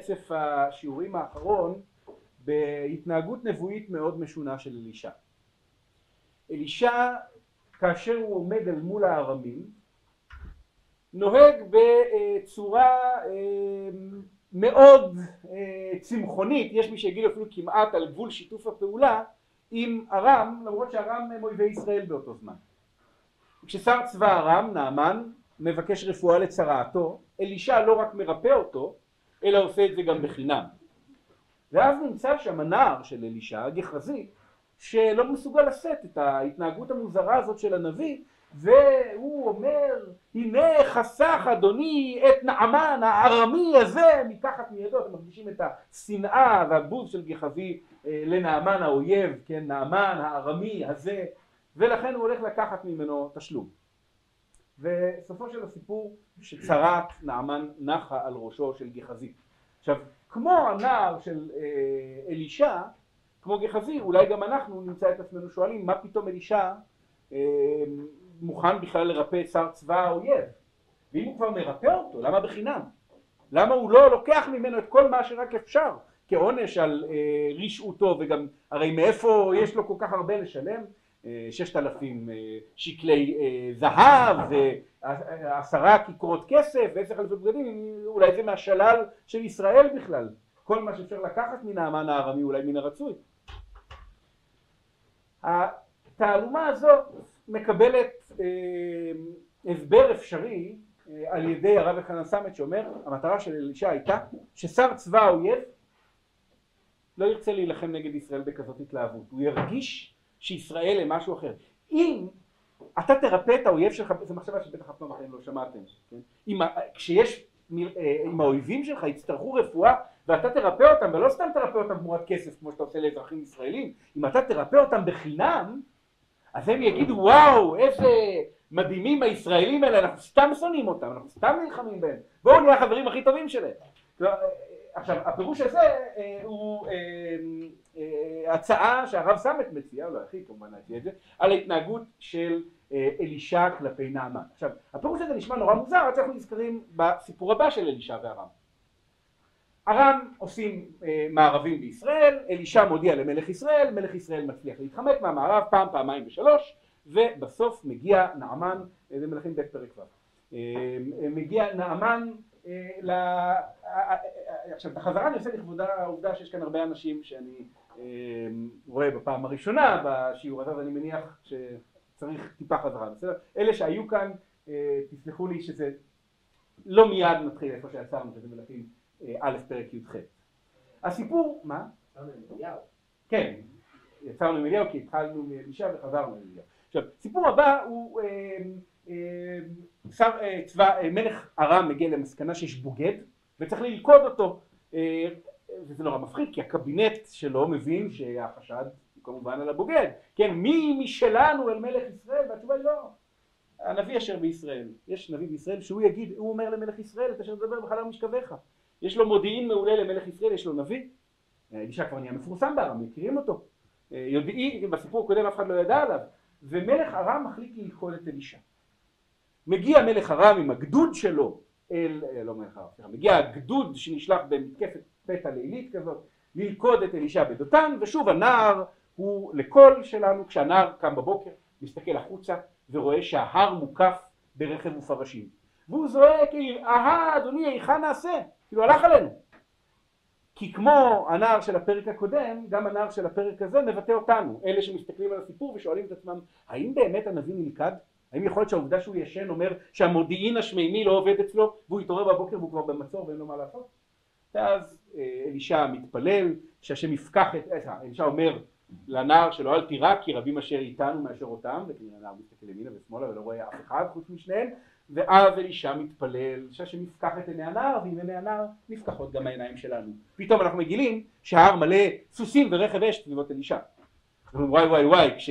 ברצף השיעורים האחרון בהתנהגות נבואית מאוד משונה של אלישע. אלישע כאשר הוא עומד אל מול הארמים נוהג בצורה מאוד צמחונית, יש מי שיגיד אפילו כמעט על גבול שיתוף הפעולה עם ארם למרות שארם הם אויבי ישראל באותו זמן. כששר צבא ארם נעמן מבקש רפואה לצרעתו אלישע לא רק מרפא אותו אלא עושה את זה גם בחינם. ואז נמצא שם הנער של אלישע גחזי שלא מסוגל לשאת את ההתנהגות המוזרה הזאת של הנביא והוא אומר הנה חסך אדוני את נעמן הארמי הזה מתחת מידו. אתם מרגישים את השנאה והבוז של גחזי לנעמן האויב כן נעמן הארמי הזה ולכן הוא הולך לקחת ממנו תשלום וסופו של הסיפור שצרת נעמן נחה על ראשו של גחזי עכשיו כמו הנער של אלישע כמו גחזי אולי גם אנחנו נמצא את עצמנו שואלים מה פתאום אלישע מוכן בכלל לרפא שר צבא האויב? ואם הוא כבר מרפא אותו למה בחינם? למה הוא לא לוקח ממנו את כל מה שרק אפשר? כעונש על רשעותו וגם הרי מאיפה יש לו כל כך הרבה לשלם ששת אלפים שקלי זהב ועשרה כיכרות כסף ועשר אלפי בגדים אולי זה מהשלל של ישראל בכלל. כל מה שאפשר לקחת מנעמן הארמי אולי מן הרצוי. התעלומה הזאת מקבלת הסבר אפשרי על ידי הרב אלחנן סמט שאומר המטרה של אלישע הייתה ששר צבא האויב לא ירצה להילחם נגד ישראל בכזאת התלהבות. הוא ירגיש שישראל הם משהו אחר. אם אתה תרפא את האויב שלך זו מחשבה שבטח אף פעם לא שמעתם אם כשיש אם האויבים שלך יצטרכו רפואה ואתה תרפא אותם ולא סתם תרפא אותם תמורת כסף כמו שאתה עושה לאזרחים ישראלים אם אתה תרפא אותם בחינם אז הם יגידו וואו איזה מדהימים הישראלים האלה אנחנו סתם שונאים אותם אנחנו סתם נלחמים בהם. בואו נהיה החברים הכי טובים שלהם עכשיו הפירוש הזה הוא הצעה שהרב סמט מציע, לא היחיד כמובן להציע את זה, על ההתנהגות של אלישע כלפי נעמן. עכשיו הפירוש הזה נשמע נורא מוזר עד שאנחנו נזכרים בסיפור הבא של אלישע וארם. ארם עושים מארבים בישראל, אלישע מודיע למלך ישראל, מלך ישראל מצליח להתחמק מהמערב פעם פעמיים ושלוש ובסוף מגיע נעמן, זה מלכים ב' פרק ו', מגיע נעמן עכשיו את החזרה אני עושה לכבודה העובדה שיש כאן הרבה אנשים שאני רואה בפעם הראשונה בשיעור הזה ואני מניח שצריך טיפה חזרה בסדר? אלה שהיו כאן תסלחו לי שזה לא מיד נתחיל איפה שעצרנו שזה מלכים א' פרק י"ח הסיפור מה? כן יצרנו עם אליהו כי התחלנו מאלישע וחזרנו לאליהו עכשיו סיפור הבא הוא שר צבא מלך ארם מגיע למסקנה שיש בוגד וצריך ללכוד אותו. וזה נורא מפחיד כי הקבינט שלו מבין שהחשד הוא כמובן על הבוגד. כן מי משלנו אל מלך ישראל? והתשובה היא לא. הנביא אשר בישראל. יש נביא בישראל שהוא יגיד הוא אומר למלך ישראל את אשר תדבר בחלל משכבך יש לו מודיעין מעולה למלך ישראל יש לו נביא. אלישע כבר נהיה מפורסם בארם מכירים אותו. יודעים בסיפור הקודם אף אחד לא ידע עליו. ומלך ארם מחליט ללכוד את אלישע מגיע מלך ארם עם הגדוד שלו אל, לא מלך ארם, מגיע הגדוד שנשלח במתקפת פתע לילית כזאת ללכוד את אלישע בדותן ושוב הנער הוא לקול שלנו כשהנער קם בבוקר מסתכל החוצה ורואה שההר מוקף ברכב ופרשים. והוא זועק אהה אדוני היכן נעשה? כאילו הלך עלינו. כי כמו הנער של הפרק הקודם גם הנער של הפרק הזה מבטא אותנו אלה שמסתכלים על הסיפור ושואלים את עצמם האם באמת הנביא נלכד האם יכול להיות שהעובדה שהוא ישן אומר שהמודיעין השמימי לא עובד אצלו והוא יתעורר בבוקר והוא כבר במצור ואין לו מה לעשות? ואז אלישע מתפלל שהשם יפקח את, אלישע אומר לנער שלו אל תירא כי רבים אשר איתנו מאשר אותם. וכנראה הנער מסתכל ימינה ושמאלה ולא רואה אף אחד חוץ משניהם. ואז אלישע מתפלל שהשם יפקח את עיני הנער ועם עיני הנער נפקחות גם העיניים שלנו. פתאום אנחנו מגילים שההר מלא סוסים ורכב אש סביבות אלישע. וואי וואי וואי כש...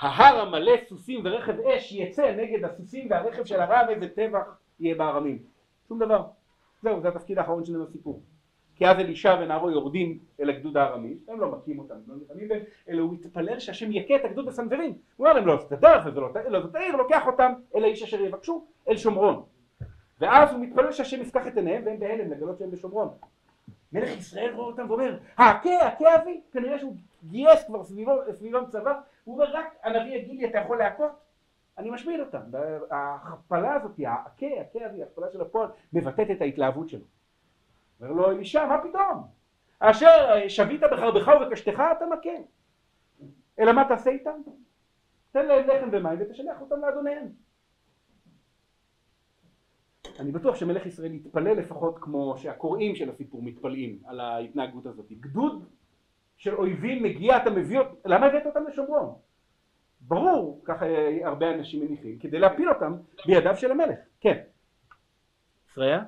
ההר המלא סוסים ורכב אש יצא נגד הסוסים והרכב של הרב איזה טבח יהיה בארמים שום דבר. זהו זה התפקיד האחרון שלנו בסיפור. כי אז אלישע ונערו יורדים אל הגדוד הארמי הם לא מכים אותם לא נלחמים בהם אלא הוא מתפלל שהשם יכה את הגדוד בסנוורים הוא אומר להם לא זאת הדרך וזה לא זאת העיר לוקח אותם אל האיש אשר יבקשו אל שומרון. ואז הוא מתפלל שהשם יפקח את עיניהם והם בהלם לגלות שהם בשומרון. מלך ישראל רואה אותם ואומר, הכה, הכה אבי, כנראה שהוא גייס כבר סביבם צבא, הוא אומר רק הנביא יגיד לי אתה יכול להכות? אני משמיד אותם. ההכפלה הזאת, הכה, הכה אבי, ההכפלה של הפועל, מבטאת את ההתלהבות שלו. אומר לו אלישע, מה פתאום? אשר שבית בחרבך ובקשתך אתה מכה. אלא מה תעשה איתם? תן להם לחם ומים ותשלח אותם לאדוניהם. אני בטוח שמלך ישראל יתפלל לפחות כמו שהקוראים של הסיפור מתפלאים על ההתנהגות הזאת. גדוד של אויבים מגיע, אתה מביא אותם, למה הבאת אותם לשומרון? ברור, ככה הרבה אנשים מניחים, כדי להפיל אותם בידיו של המלך. כן. שריה?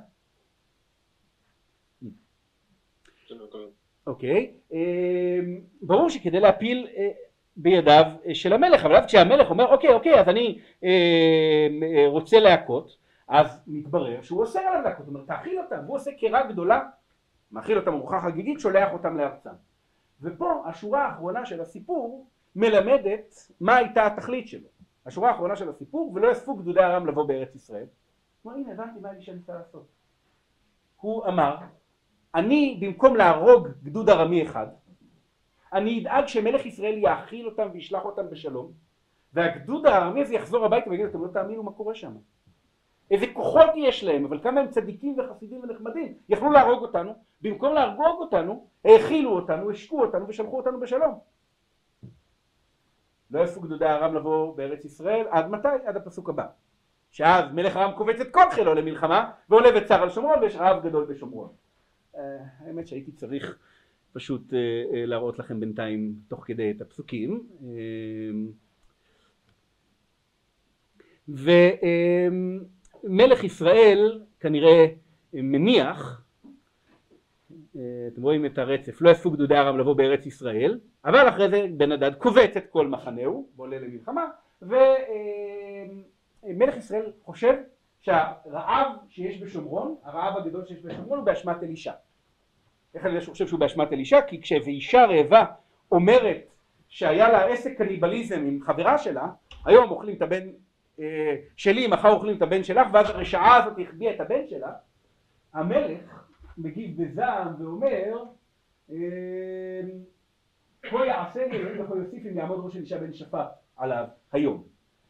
אוקיי. אמ, ברור שכדי להפיל אה, בידיו אה, של המלך, אבל אז כשהמלך אומר אוקיי אוקיי אז אני אה, רוצה להכות אז מתברר שהוא אוסר עליו להכות, זאת אומרת תאכיל אותם, הוא עושה קרה גדולה, מאכיל אותם ארוחה חגיגית, שולח אותם לארצם. ופה השורה האחרונה של הסיפור מלמדת מה הייתה התכלית שלו. השורה האחרונה של הסיפור, ולא יספו גדודי ארם לבוא בארץ ישראל. כלומר הנה הבנתי מה אלישע ניסה לעשות. הוא אמר, אני במקום להרוג גדוד ארמי אחד, אני אדאג שמלך ישראל יאכיל אותם וישלח אותם בשלום, והגדוד הארמי הזה יחזור הביתה ויגיד אתם לא תאמינו מה קורה שם. איזה כוחות יש להם, אבל כמה הם צדיקים וחסידים ונחמדים, יכלו להרוג אותנו, במקום להרוג אותנו, האכילו אותנו, השקו אותנו ושלחו אותנו בשלום. לא יפו גדודי ארם לבוא בארץ ישראל, עד מתי? עד הפסוק הבא. שאז מלך ארם קובץ את כל חילו למלחמה, ועולה וצר על שומרון, ויש רעב גדול בשומרון. אה, האמת שהייתי צריך פשוט אה, אה, להראות לכם בינתיים תוך כדי את הפסוקים. ומלך ישראל כנראה מניח אתם רואים את הרצף, לא יספו גדודי ארם לבוא בארץ ישראל, אבל אחרי זה בן הדד קובץ את כל מחנהו ועולה למלחמה, ומלך ישראל חושב שהרעב שיש בשומרון, הרעב הגדול שיש בשומרון הוא באשמת אלישע. איך אני חושב שהוא באשמת אלישע? כי כשאישה רעבה אומרת שהיה לה עסק קניבליזם עם חברה שלה, היום אוכלים את הבן אה, שלי, מחר אוכלים את הבן שלך, ואז הרשעה הזאת החביאה את הבן שלה, המלך מגיב בזעם ואומר אה, כה יעשה לי אלוהים וכה יוסיף אם יעמוד ראש אלישע בן שפט עליו היום.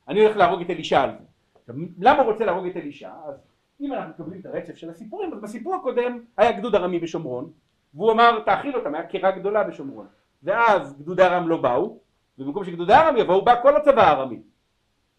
אני הולך להרוג את אלישע על זה. למה הוא רוצה להרוג את אלישע? אז אם אנחנו מקבלים את הרצף של הסיפורים, אז בסיפור הקודם היה גדוד ארמי בשומרון, והוא אמר תאכיל אותם, היה קרה גדולה בשומרון. ואז גדודי ארם לא באו, ובמקום שגדודי ארם יבואו בא כל הצבא הארמי.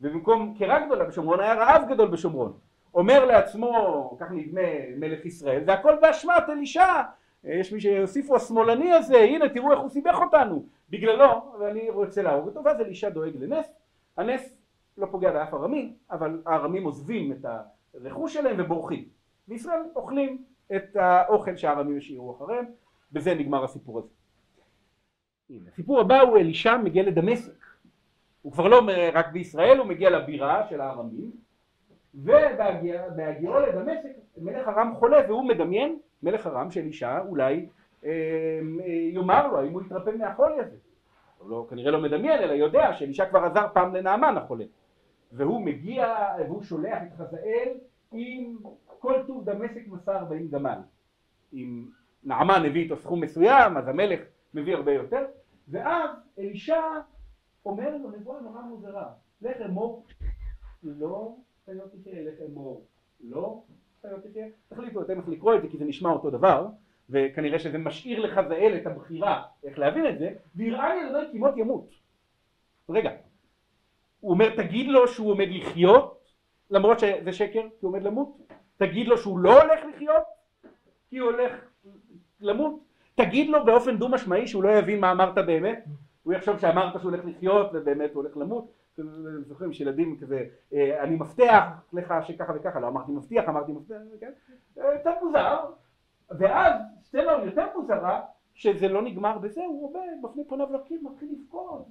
ובמקום קרה גדולה בשומרון היה רעב גדול בשומרון. אומר לעצמו, כך נדמה מלך ישראל, זה הכל באשמת אלישע, יש מי שיוסיפו השמאלני הזה, הנה תראו איך הוא סיבך אותנו, בגללו, ואני רוצה להרוג אותו, ואז אלישע דואג לנס, הנס לא פוגע באף ארמי, אבל הארמים עוזבים את הרכוש שלהם ובורחים, וישראל אוכלים את האוכל שהארמים השאירו אחריהם, בזה נגמר הסיפור הזה. הסיפור הבא הוא אלישע מגיע לדמשק, הוא כבר לא רק בישראל, הוא מגיע לבירה של הארמים, ובהגיעו לדמשק מלך ארם חולה והוא מדמיין, מלך ארם של אישה אולי אה, אה, יאמר לו האם הוא יתרפא מהחולי הזה. הוא לא, כנראה לא מדמיין אלא יודע שאלישע כבר עזר פעם לנעמן החולה. והוא מגיע והוא שולח את חזאל עם כל טוב דמשק מסע ארבעים גמל. אם נעמן הביא איתו סכום מסוים אז המלך מביא הרבה יותר ואז אלישע אומר לו נבואה נורא מוזרה לך אמור? לא לא תחיה, לך אמור. לא, לא תחיה, תחליטו אתם איך לקרוא את זה כי זה נשמע אותו דבר וכנראה שזה משאיר לחזאל את הבחירה איך להבין את זה ויראה לי אדוני כי מות ימות. רגע הוא אומר תגיד לו שהוא עומד לחיות למרות שזה שקר כי הוא עומד למות? תגיד לו שהוא לא הולך לחיות כי הוא הולך למות? תגיד לו באופן דו משמעי שהוא לא יבין מה אמרת באמת הוא יחשוב שאמרת שהוא הולך לחיות ובאמת הוא הולך למות. זוכרים שילדים כזה, אה, אני מבטיח לך שככה וככה, לא אמרתי מבטיח, אמרתי מבטיח, כן? אה, יותר מוזר, ואז סצנה יותר מוזרה, שזה לא נגמר בזה, הוא עובד, מפנה פניו לקיר, מתחיל לבכות,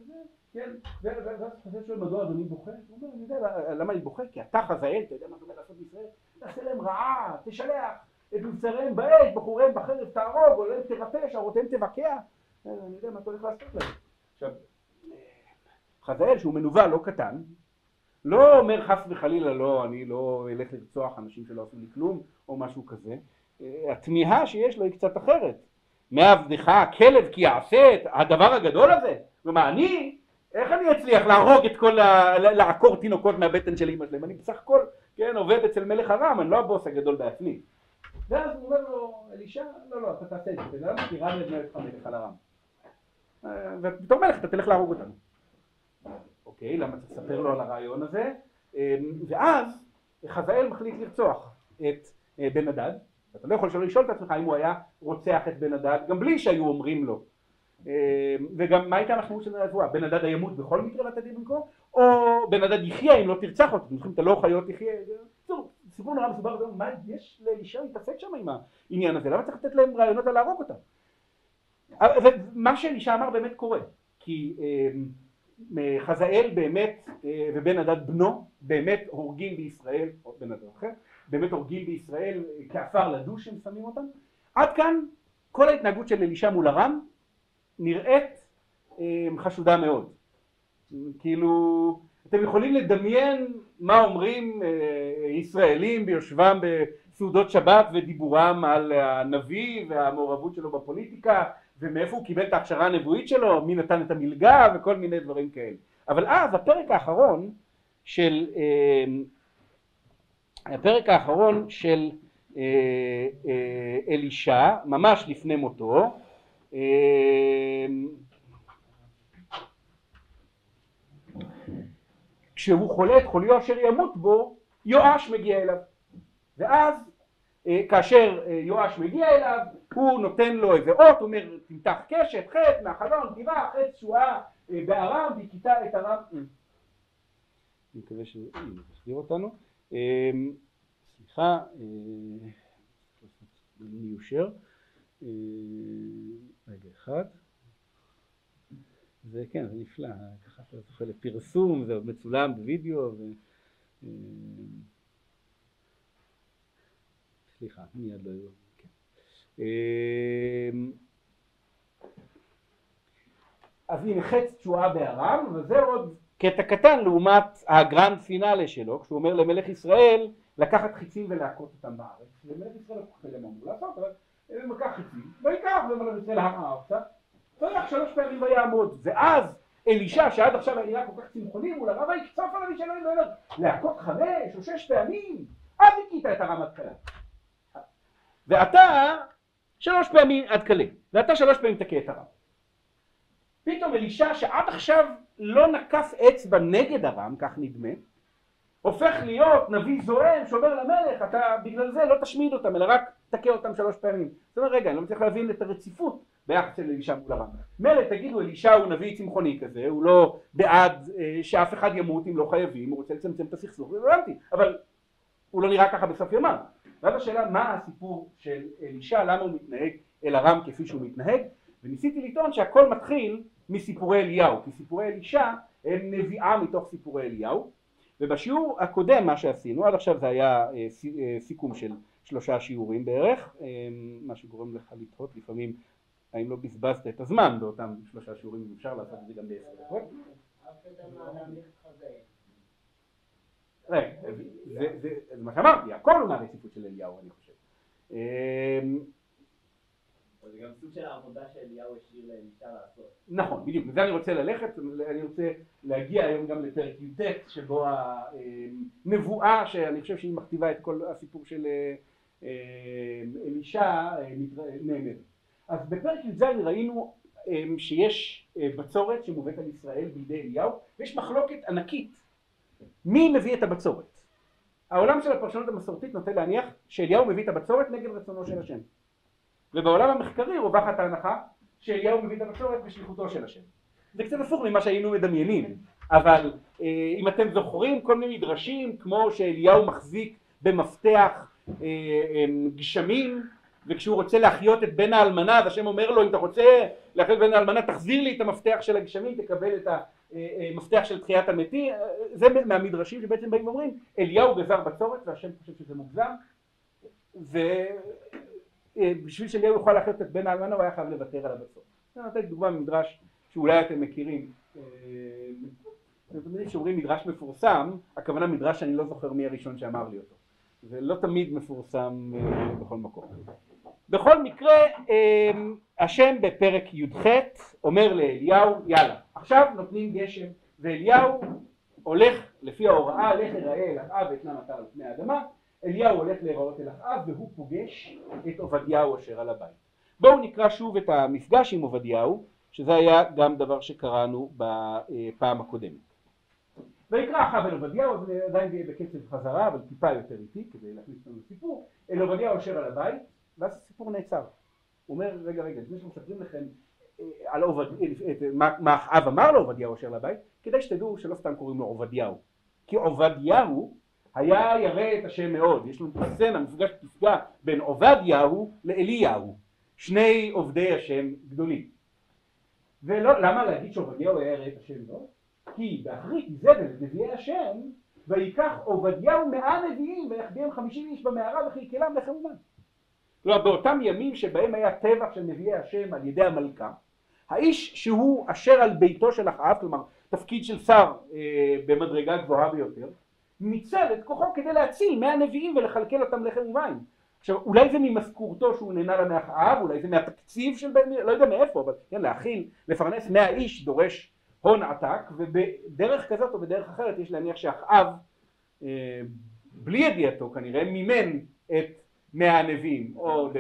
כן, ואז חושב שואל מדוע אדוני בוכה, הוא אומר, אני יודע למה אני בוכה, כי אתה חזאל, אתה יודע מה אתה אומר לעשות בישראל, תעשה להם רעה, תשלח את מבצריהם באש, בחוריהם בחרב תהרוג, או להם תרפא, שערותיהם תבקע, אני יודע מה אתה הולך לעשות להם. עכשיו, חזאל שהוא מנוול לא קטן, לא אומר חס וחלילה לא, אני לא אלך לרצוח אנשים שלא עושים לי כלום או משהו כזה, התמיהה שיש לו היא קצת אחרת. מעבדך הכלב כי יעשה את הדבר הגדול הזה? כלומר אני, איך אני אצליח להרוג את כל ה... לעקור תינוקות מהבטן של אמא שלהם? אני בסך הכל, כן, עובד אצל מלך ארם, אני לא הבוס הגדול בעצמי. ואז הוא אומר לו, אלישע, לא, לא, אתה תעשה את זה? כי רם יבנה אותך מלך על ארם. ובתור מלך אתה תלך להרוג אותנו. אוקיי, למה תספר לו על הרעיון הזה? ואז חזאל מחליט לרצוח את בן הדד. אתה לא יכול שלא לשאול את עצמך אם הוא היה רוצח את בן הדד גם בלי שהיו אומרים לו. וגם מה הייתה המשמעות של הנבואה בן הדד הימות בכל מקרה ואתה תדעי במקום או בן הדד יחיה אם לא תרצח אותו? אתם זוכרים אתה לא חיות יחיה. סיפור נורא מסובר מה יש לאלישע להתעסק שם עם העניין הזה? למה צריך לתת להם רעיונות על להרוג אותם ומה שאלישע אמר באמת קורה כי חזאל באמת ובן הדד בנו באמת הורגים בישראל או בן אדם אחר באמת הורגים בישראל כעפר לדוש הם שמים אותם. עד כאן כל ההתנהגות של אלישע מול ארם נראית חשודה מאוד. כאילו אתם יכולים לדמיין מה אומרים ישראלים ביושבם בסעודות שבת ודיבורם על הנביא והמעורבות שלו בפוליטיקה ומאיפה הוא קיבל את ההכשרה הנבואית שלו מי נתן את המלגה וכל מיני דברים כאלה. אבל אז הפרק האחרון של הפרק האחרון של אלישע ממש לפני מותו כשהוא חולה את חוליו אשר ימות בו יואש מגיע אליו. ואז כאשר יואש מגיע אליו הוא נותן לו איזה אות, הוא אומר תמתח קשת, חטא מהחלון, תראה חטא תשועה בארם והכיתה את ארם אני מקווה שזה יסביר אותנו. סליחה מיושר רגע אחד. זה כן זה נפלא ככה אתה זוכה לפרסום זה מצולם בווידאו סליחה מיד לא כן. אז הנה חץ תשועה בארם וזה עוד קטע קטן לעומת הגרנד פינאלה שלו כשהוא אומר למלך ישראל לקחת חיצים ולהכות אותם בארץ. ומלך ישראל לא כל כך אמור לעשות אבל הוא לקח חיצים ויקח ומלך ישראל הר ארצה והלך שלוש פעמים ויעמוד. ואז אלישע שעד עכשיו היה כל כך צמחוני מול הרב ויקצוף על אלישע לא אומר להכות חמש או שש פעמים? אז הכית את הרמת קלה ואתה שלוש פעמים עד קלה ואתה שלוש פעמים תכה את הרב פתאום אלישע שעד עכשיו לא נקף אצבע נגד ארם, כך נדמה, הופך להיות נביא זועם שאומר למלך אתה בגלל זה לא תשמיד אותם אלא רק תכה אותם שלוש פעמים. זאת אומרת רגע אני לא מצליח להבין את הרציפות ביחס של אלישע מול ארם. מילא תגידו אלישע הוא נביא צמחוני כזה הוא לא בעד שאף אחד ימות אם לא חייבים הוא רוצה לצמצם את הסכסוך זה הבנתי אבל הוא לא נראה ככה בסוף ימיו. ואז השאלה מה הסיפור של אלישע? למה הוא מתנהג אל ארם כפי שהוא מתנהג? וניסיתי לטעון שהכל מתחיל מסיפורי אליהו, כי סיפורי אלישע הם נביאה מתוך סיפורי אליהו, ובשיעור הקודם מה שעשינו, עד עכשיו זה היה סיכום של שלושה שיעורים בערך, מה שגורם לך לתהות לפעמים האם לא בזבזת את הזמן באותם שלושה שיעורים, אפשר לעשות את זה גם בעשר דקות. זה מה שאמרתי, הכל הוא מהרציפות של אליהו אני חושב. זה גם סוג של העבודה שאליהו השאיר לאלישע לעשות. נכון, בדיוק, לזה אני רוצה ללכת, אני רוצה להגיע היום גם לפרק י"ט שבו הנבואה שאני חושב שהיא מכתיבה את כל הסיפור של אלישע נאמרת. אז בפרק י"ז ראינו שיש בצורת שמובאת על ישראל בידי אליהו ויש מחלוקת ענקית מי מביא את הבצורת. העולם של הפרשנות המסורתית נוטה להניח שאליהו מביא את הבצורת נגד רצונו של השם. ובעולם המחקרי רווחת ההנחה שאליהו מביא את הבצורת בשליחותו של השם. זה קצת הפוך ממה שהיינו מדמיינים, אבל אה, אם אתם זוכרים כל מיני מדרשים כמו שאליהו מחזיק במפתח אה, גשמים וכשהוא רוצה להחיות את בן האלמנה אז השם אומר לו אם אתה רוצה להחיות את בן האלמנה תחזיר לי את המפתח של הגשמים תקבל את המפתח של תחיית המתים זה מהמדרשים שבעצם באים ואומרים אליהו גזר בצורת והשם חושב שזה מוגזם בשביל שאליהו יוכל להחיות את בן האלמנה הוא היה חייב לוותר על הבצורת. אני נותן דוגמה ממדרש שאולי אתם מכירים אתם יודעים שאומרים מדרש מפורסם הכוונה מדרש שאני לא זוכר מי הראשון שאמר לי אותו זה לא תמיד מפורסם אה, בכל מקום. בכל מקרה אה, השם בפרק י"ח אומר לאליהו יאללה עכשיו נותנים גשם ואליהו הולך לפי ההוראה לך יראה אל אחאב ואתנן אתה על פני האדמה אליהו הולך להיראות אל אחאב והוא פוגש את עובדיהו אשר על הבית. בואו נקרא שוב את המפגש עם עובדיהו שזה היה גם דבר שקראנו בפעם הקודמת. ויקרא אחאב אל עובדיהו, אז עדיין בקצב חזרה אבל טיפה יותר איטי כדי להכניס לנו סיפור, אל עובדיהו אשר על הבית ואז הסיפור נעצר. הוא אומר רגע רגע לפני שמספרים לכם אה, על עובד, אה, מה אחאב אמר לעובדיהו אשר לבית כדי שתדעו שלא סתם קוראים לו עובדיהו. כי עובדיהו היה ירא את השם מאוד. יש לנו סצנה מפגש פסגה בין עובדיהו לאליהו. שני עובדי השם גדולים. ולמה להגיד שעובדיהו היה ירא את השם מאוד? כי באחרית איזבל את נביאי השם ויקח עובדיהו מאה נביאים ויחביאם חמישים איש במערה וכלכלם לחם ומן כלומר באותם ימים שבהם היה טבח של נביאי השם על ידי המלכה האיש שהוא אשר על ביתו של אחאב כלומר תפקיד של שר אה, במדרגה גבוהה ביותר ניצל את כוחו כדי להציל מאה נביאים ולכלכל אותם לחם ומים. עכשיו אולי זה ממשכורתו שהוא נהנה לה מאחאב אולי זה מהתקציב של בן לא יודע מאיפה אבל כן להכיל לפרנס מאה איש דורש הון עתק ובדרך כזאת או בדרך אחרת יש להניח שאחאב אה, בלי ידיעתו כנראה מימן את מאה הנביאים או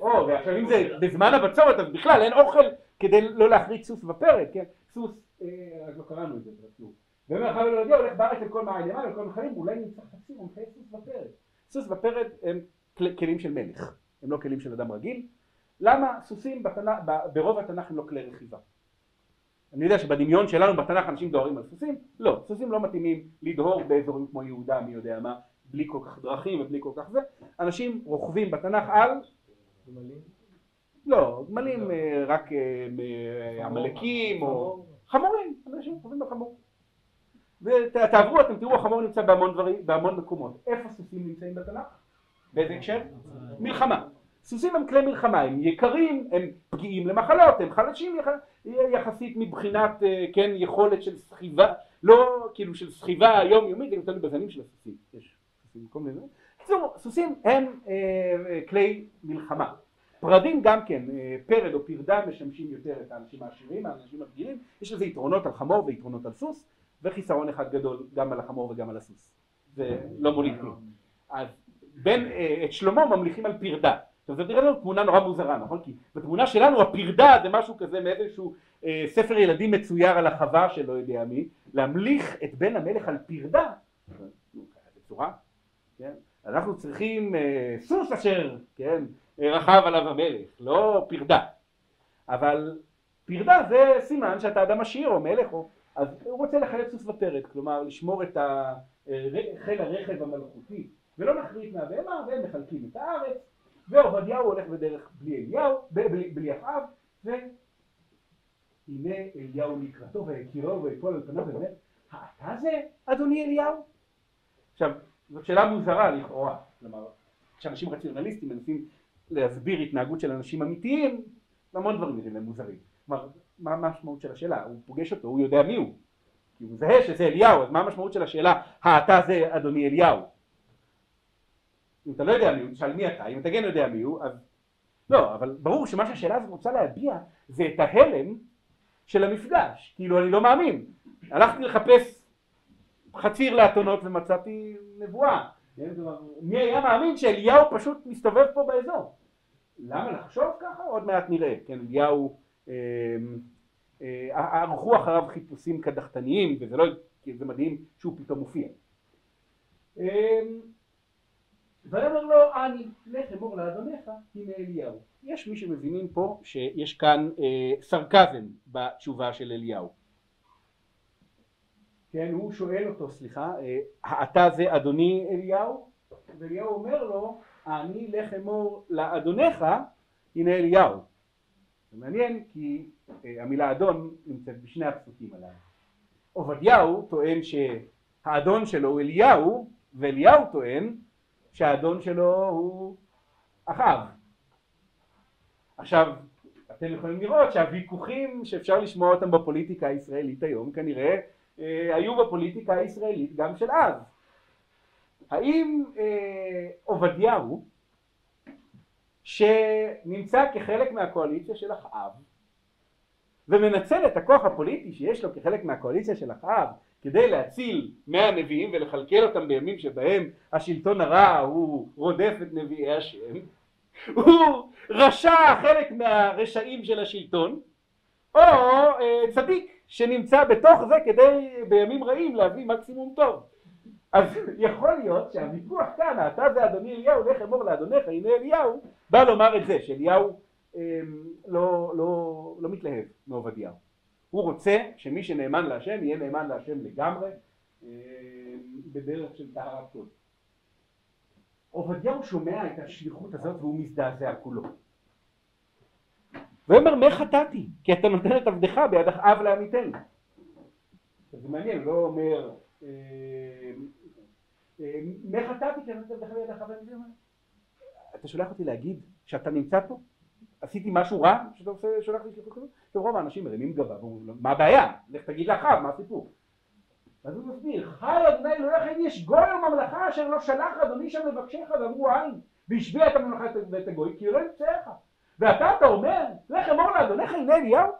או ועכשיו אם זה בזמן הבצורת אז בכלל אין אוכל כדי לא להחריץ סוס בפרק כן? סוס אה, לא קראנו את זה ואומר חבל אלוהי הולך בארץ לכל מעלה למעלה לכל מחלים אולי נמצא חצי מומחי סוס בפרק. סוס בפרק הם כלים של מלך הם לא כלים של אדם רגיל. למה סוסים ברוב התנ"ך הם לא כלי רכיבה? אני יודע שבדמיון שלנו בתנ"ך אנשים דוהרים על סוסים. לא סוסים לא מתאימים לדהור באזורים כמו יהודה מי יודע מה בלי כל כך דרכים ובלי כל כך זה אנשים רוכבים בתנ"ך על לא גמלים אה, רק אה, עמלקים או חמורים אנשים רוכבים בחמור. ותעברו אתם תראו החמור נמצא בהמון דברים בהמון מקומות. איפה סוסים נמצאים בתנ"ך? באיזה הקשר? מלחמה. סוסים הם כלי מלחמה הם יקרים הם פגיעים למחלות הם חלשים יחסית מבחינת אה, כן יכולת של סחיבה לא כאילו של סחיבה יומיומית זה תלוי בזנים של הסוסים. יש סוסים כל מיני סוסים הם אה, כלי מלחמה. פרדים גם כן אה, פרד או פרדה משמשים יותר את האנשים העשירים האנשים הפגיעים. יש לזה יתרונות על חמור ויתרונות על סוס וחיסרון אחד גדול גם על החמור וגם על הסוס. זה לא מוליד כלום. אז בין אה, את שלמה ממליכים על פרדה. עכשיו זה נראה לנו תמונה נורא מוזרה נכון? כי בתמונה שלנו הפרדה זה משהו כזה מאיזשהו אה, ספר ילדים מצויר על החווה של לא יודע מי. להמליך את בן המלך על פרדה בצורה כן? אנחנו צריכים אה, סוס אשר כן? רכב עליו המלך לא פרדה. אבל פרדה זה סימן שאתה אדם עשיר או מלך או אז הוא רוצה לחלק סוס ופרד כלומר לשמור את חיל הרכב המלכותי ולא נחריט מהבהמה והם מחלקים את הארץ ועובדיהו הולך בדרך בלי אליהו, בלי, בלי אחאב והנה אליהו לקראתו והכירו ויפול על פניו ואומר האתה זה אדוני אליהו? עכשיו זאת שאלה מוזרה לכאורה. כלומר כשאנשים רציונליסטים מנסים להסביר התנהגות של אנשים אמיתיים המון דברים נראים להם מוזרים. כלומר מה המשמעות של השאלה? הוא פוגש אותו הוא יודע מי הוא. כי הוא מזהה שזה אליהו אז מה המשמעות של השאלה? האתה זה אדוני אליהו. אם אתה לא יודע מי הוא, תשאל מי אתה, אם אתה כן יודע מי הוא, אז לא, אבל ברור שמה שהשאלה הזאת רוצה להביע זה את ההלם של המפגש, כאילו אני לא מאמין, הלכתי לחפש חציר לאתונות ומצאתי נבואה? מי היה מאמין שאליהו פשוט מסתובב פה באזור? למה לחשוב ככה? עוד מעט נראה, כן, אליהו, אה, אה, ערכו אחריו חיפושים קדחתניים וזה לא, זה מדהים שהוא פתאום מופיע. אה, ויאמר לו אני לך אמור לאדונך הנה אליהו יש מי שמבינים פה שיש כאן אה, סרקזם בתשובה של אליהו כן הוא שואל אותו סליחה אה, האתה זה אדוני אליהו? ואליהו אומר לו אני לך אמור לאדונך הנה אליהו. זה מעניין כי אה, המילה אדון נמצאת בשני הפסוקים הללו. עובדיהו טוען שהאדון שלו הוא אליהו ואליהו טוען שהאדון שלו הוא אחאב. עכשיו אתם יכולים לראות שהוויכוחים שאפשר לשמוע אותם בפוליטיקה הישראלית היום כנראה אה, היו בפוליטיקה הישראלית גם של אז. האם אה, עובדיהו, שנמצא כחלק מהקואליציה של אחאב, ומנצל את הכוח הפוליטי שיש לו כחלק מהקואליציה של אחאב כדי להציל מהנביאים ולכלכל אותם בימים שבהם השלטון הרע הוא רודף את נביאי השם הוא רשע חלק מהרשעים של השלטון או אה, צדיק שנמצא בתוך זה כדי בימים רעים להביא מקסימום טוב. אז יכול להיות שהוויכוח כאן אתה זה אדוני אליהו לך אמור לאדונך הנה אליהו בא לומר את זה שאליהו אה, לא, לא, לא מתלהב מעובדיהו. הוא רוצה שמי שנאמן להשם יהיה נאמן להשם לגמרי אה, בדרך של טהרת עובדיהו שומע את השליחות הזאת והוא מזדעזע כולו. ויאמר מה חטאתי? כי אתה נותן את עבדך ביד אב לעמיתנו. זה מעניין, לא אומר אה, אה, מה חטאתי כי אתה נותן את עבדך ביד אב לעמיתנו? אתה שולח אותי להגיד שאתה נמצא פה? עשיתי משהו רע שאתה שולח לי שליחות כזאת? רוב האנשים מרימים גבה ואומרים מה הבעיה? לך תגיד לאחר מה הסיפור? אז הוא מסביר, חי אדוני אלוהיך אם יש גוי או ממלכה אשר לא שלח אדוני שם לבקשך ואמרו אין והשביע את הממלכה ואת הגוי כי לא ימצאך ואתה אתה אומר לך אמור לאדוניך הנה אליהו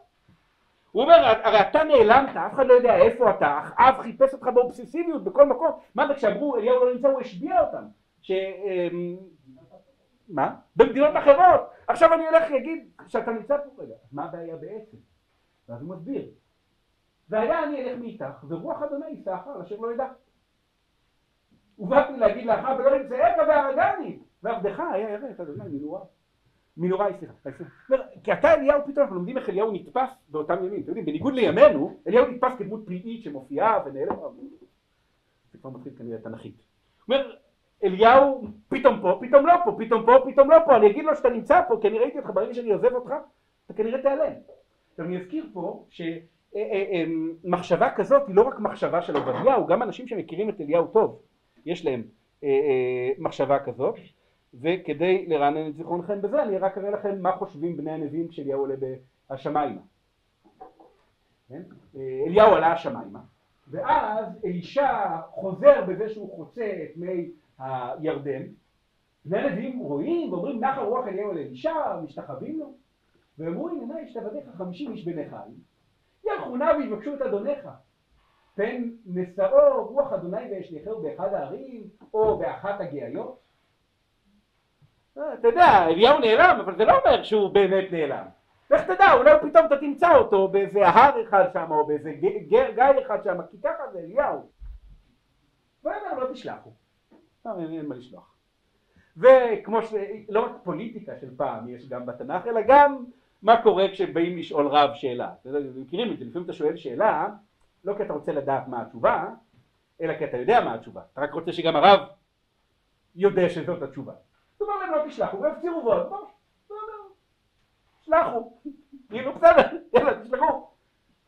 הוא אומר הרי אתה נעלמת אף אחד לא יודע איפה אתה אב חיפש אותך באובססיביות בכל מקום מה זה כשאמרו אליהו לא נמצא הוא השביע אותם ש... אמ, מה? במדינות אחרות עכשיו אני אלך להגיד שאתה נמצא פה רגע מה הבעיה בעצם? ואז הוא מסביר והיה אני אלך מאיתך, ורוח אדוני יישא אחר אשר לא ידע. ובאתי להגיד לאחר ולא ימצאך והרגני, ועבדך היה ירא אדוני מנורה. מנורה סליחה. כי אתה אליהו פתאום אנחנו לומדים איך אליהו נתפס באותם ימים. אתם יודעים, בניגוד לימינו, אליהו נתפס כדמות פלאית שמופיעה ונעלמת. זה כבר מתחיל כנראה תנכית. אומר, אליהו פתאום פה, פתאום לא פה, פתאום פה, פתאום לא פה, אני אגיד לו שאתה נמצא פה, כי אני ראיתי אותך, ברגע שאני עוזב אותך, אתה כנראה תיעלם. עכשיו אני אזכיר פה, ש... אה, אה, אה, מחשבה כזאת היא לא רק מחשבה של עובדיהו, גם אנשים שמכירים את אליהו טוב, יש להם מחשבה כזאת, וכדי לרענן את זיכרונכם בזה אני רק אראה לכם מה חושבים בני הנביאים כשאליהו עולה השמיימה. כן? אליהו עלה השמיימה, ואז אלישע חוזר בזה שהוא חוצה את מי הירדן, בני הנביאים רואים ואומרים נחל רוח אליהו אל אלישע, משתחווים לו, ואמרו הנה השתבדיך חמישים איש בני חיל ילכו נא ויבקשו את אדונך. פן נשאו רוח אדוני וישליחהו באחד הערים או באחת הגאיות. אתה יודע, אליהו נעלם, אבל זה לא אומר שהוא באמת נעלם. לך תדע, אולי פתאום אתה תמצא אותו באיזה הר אחד שם, או באיזה גיא אחד שם, כי ככה זה אליהו. ואומר, לא תשלחו. אין מה לשלוח. וכמו ש... לא רק פוליטיקה של פעם יש גם בתנ"ך, אלא גם מה קורה כשבאים לשאול רב שאלה? אתם מכירים את זה, לפעמים אתה שואל שאלה לא כי אתה רוצה לדעת מה התשובה, אלא כי אתה יודע מה התשובה, אתה רק רוצה שגם הרב יודע שזאת התשובה. זאת אומרת להם לא תשלחו, והפצירו בואו, שלחו, כאילו בסדר, יאללה תשלחו.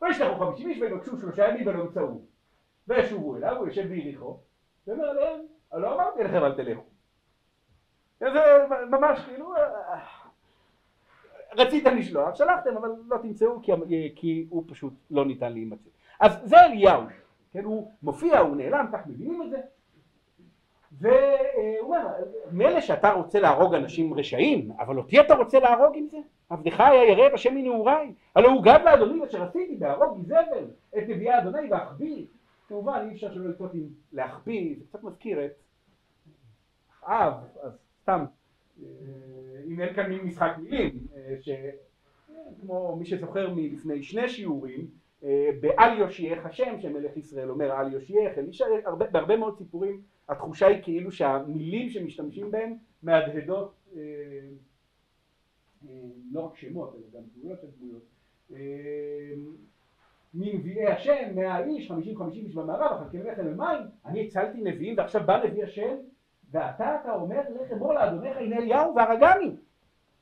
וישלחו חמישים איש ויבקשו שלושה ימים ולא ימצאו. וישובו אליו, הוא יושב ביריחו, ואומר להם, לא אמרתי לכם אל תלכו. זה ממש כאילו אה, רציתם לשלוח, שלחתם, אבל לא תמצאו כי הוא פשוט לא ניתן להימצא. אז זה אליהו, כן, הוא מופיע, הוא נעלם, כך מבינים את זה. והוא אומר, מילא שאתה רוצה להרוג אנשים רשעים, אבל אותי אתה רוצה להרוג עם זה? עבדך היה ירא בשם מנעוריי, הלא הוא גד לאדוני אשר עשיתי בהרוג איזבל את נביאי אדוני ואחביא. כמובן אי אפשר שלא לטעות עם להחביא, זה קצת מזכיר את אב, אז סתם אה, אם אין כאן מין משחק מילים, אה, שכמו מי שזוכר מלפני שני שיעורים, אה, בעל יושיעך השם שמלך ישראל אומר על יושיעך, בהרבה מאוד סיפורים התחושה היא כאילו שהמילים שמשתמשים בהם מהדהדות לא רק שמות אלא גם דמויות של דמויות. מנביאי השם, מאה איש, חמישים חמישים איש במערב, אחר כך לחם ומים, אני הצלתי נביאים ועכשיו בא נביא השם ואתה אתה אומר לך אמור לאדונך הנה אליהו והרגני.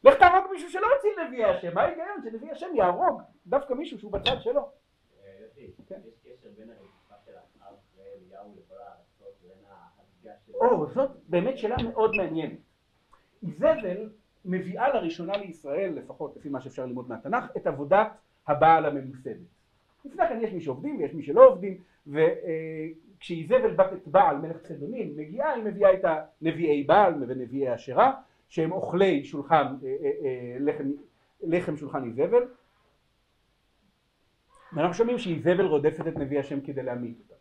לך תהרוג מישהו שלא הציל נביא השם. מה ההיגיון שנביא השם יהרוג דווקא מישהו שהוא בצד שלו? כן. או זאת באמת שאלה מאוד מעניינת. איזבל מביאה לראשונה לישראל לפחות לפי מה שאפשר ללמוד מהתנ"ך את עבודת הבעל הממוסדת. לפני כן יש מי שעובדים ויש מי שלא עובדים, וכשאיזבל בת את בעל מלך צדונים מגיעה, היא מביאה את הנביאי בעל ונביאי אשרה, שהם אוכלי שולחן, לחם, לחם שולחן איזבל, ואנחנו שומעים שאיזבל רודפת את נביא השם כדי להמית אותה.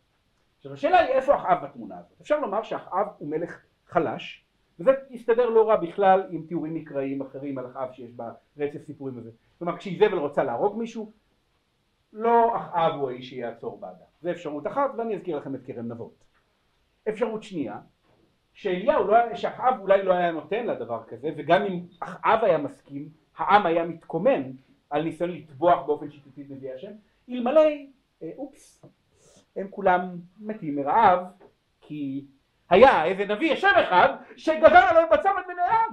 עכשיו השאלה היא איפה אחאב בתמונה הזאת. אפשר לומר שאחאב הוא מלך חלש, וזה יסתדר לא רע בכלל עם תיאורים מקראיים אחרים על אחאב שיש ברצף סיפורים הזה. כלומר כשאיזבל רוצה להרוג מישהו, לא אחאב הוא האיש שיעצור בעדה. זה אפשרות אחת ואני אזכיר לכם את כרם נבות. אפשרות שנייה, שאליהו, לא, שאחאב אולי לא היה נותן לדבר כזה, וגם אם אחאב היה מסכים, העם היה מתקומם על ניסיון לטבוח באופן שיטוטי את נביאי השם, אלמלא, אה, אופס, הם כולם מתים מרעב, כי היה איזה נביא ישן אחד שגזר עליהם בצומת ביניהם,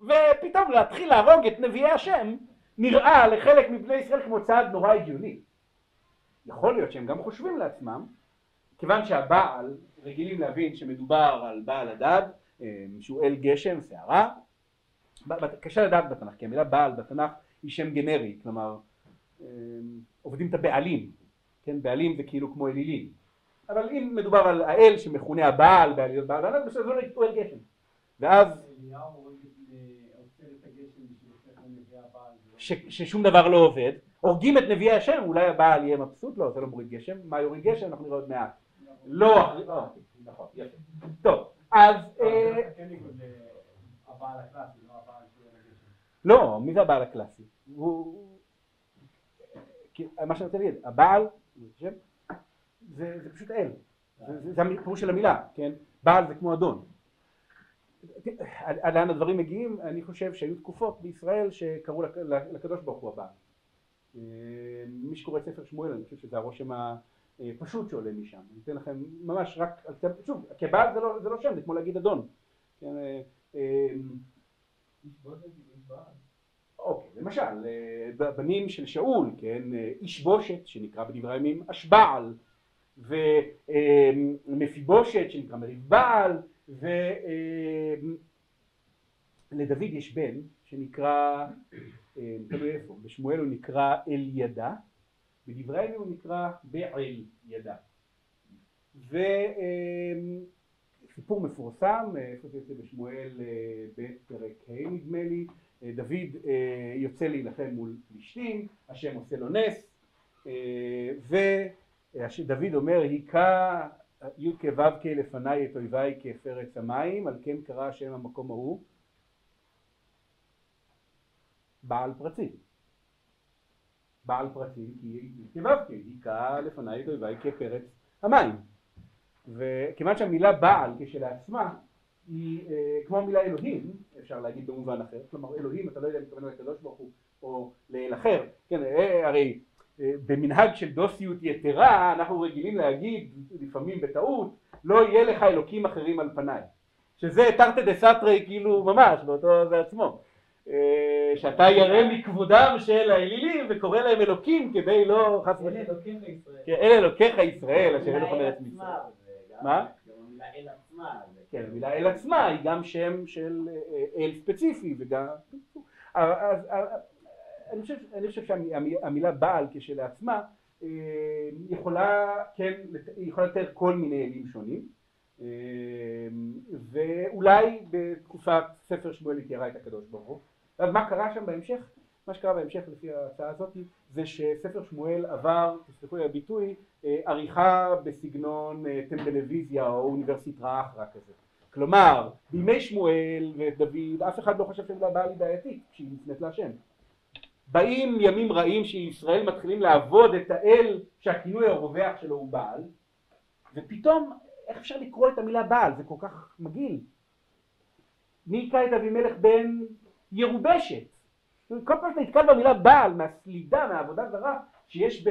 ופתאום להתחיל להרוג את נביאי השם נראה לחלק מבני ישראל כמו צעד נורא הגיוני. יכול להיות שהם גם חושבים לעצמם, כיוון שהבעל, רגילים להבין שמדובר על בעל הדד, אה, שהוא אל גשם, שערה, קשה לדעת בתנ"ך, כי המילה בעל בתנ"ך היא שם גנרי, כלומר אמ, עובדים את הבעלים, כן, בעלים זה כאילו כמו אלילים, אבל אם מדובר על האל שמכונה הבעל בעליות בעל הענק, בסדר זה לא אל גשם, ואז ששום דבר לא עובד, הורגים את נביאי השם, אולי הבעל יהיה מבסוט, לא, זה לא מוריד גשם, מה יוריד גשם? אנחנו נראה עוד מעט. לא, לא נכון, יפה. טוב, אז... לא, מי זה הבעל הקלאסי? מה שאני רוצה להגיד, הבעל, זה, זה פשוט אל, זה, זה הפירוש של המילה, כן? בעל זה כמו אדון. עד לאן הדברים מגיעים? אני חושב שהיו תקופות בישראל שקראו לקדוש ברוך הוא הבעל. אה, מי שקורא את ספר שמואל, אני חושב שזה הרושם הפשוט שעולה משם. אני אתן לכם ממש רק, שוב, כבעל זה לא, זה לא שם, זה כמו להגיד אדון. כן, אה, אה, אוקיי, למשל, בבנים של שאול, כן, איש בושת שנקרא בדברי הימים אשבעל, ומפיבושת שנקרא מריב בעל, ולדוד יש בן שנקרא, תלוי איפה, בשמואל הוא נקרא אל ידה, בדברי הימים הוא נקרא בעל ידה. וסיפור מפורסם, איפה זה יוצא בשמואל ב' פרק ה' נדמה לי, דוד אה, יוצא להילחם מול פלישתים, השם עושה לו נס, אה, ודוד אומר היכה י"ק ו"ק לפניי את אויביי כפרץ המים, על כן קרא השם המקום ההוא בעל פרצים. בעל פרצים כי י"ק ו"ק, היכה לפניי את אויביי כפרץ המים. וכיוון שהמילה בעל כשלעצמה היא אה, כמו המילה אלוהים, אפשר להגיד במובן אחר, כלומר אלוהים אתה לא יודע אם מתכוון לקדוש ברוך הוא או לאל אחר, כן, אה, הרי אה, במנהג של דוסיות יתרה אנחנו רגילים להגיד לפעמים בטעות לא יהיה לך אלוקים אחרים על פניי, שזה תרתי דה סתרי כאילו ממש באותו זה עצמו, שאתה ירא מכבודם של האלילים וקורא להם אלוקים כדי לא חס ושלום, אלה אלוקיך ישראל, כן, אלה אלוקיך ישראל אשר אלוהים ארץ מצרים, מה? אל עצמה. כן, המילה אל עצמה היא גם שם של אה, אל ספציפי וגם... אז אני חושב, אני חושב שהמילה בעל כשלעצמה אה, יכולה, כן, יכולה לתאר כל מיני אלים שונים אה, ואולי בתקופת ספר שמואל היא תיארה את הקדוש ברוך הוא. אז מה קרה שם בהמשך? מה שקרה בהמשך לפי ההצעה הזאת זה שספר שמואל עבר, תסלחו לי הביטוי, עריכה בסגנון טלוויזיה או אוניברסיטה אחרא כזה. כלומר, בימי שמואל ודוד אף אחד לא חשב שהמילה בעל היא בעייתית כשהיא נפנית להשם. באים ימים רעים שישראל מתחילים לעבוד את האל שהכינוי הרווח שלו הוא בעל ופתאום איך אפשר לקרוא את המילה בעל זה כל כך מגעיל. מי היכה את אבימלך בן ירובשת כל פעם שאתה נתקל במילה בעל מהסלידה מהעבודה זרה שיש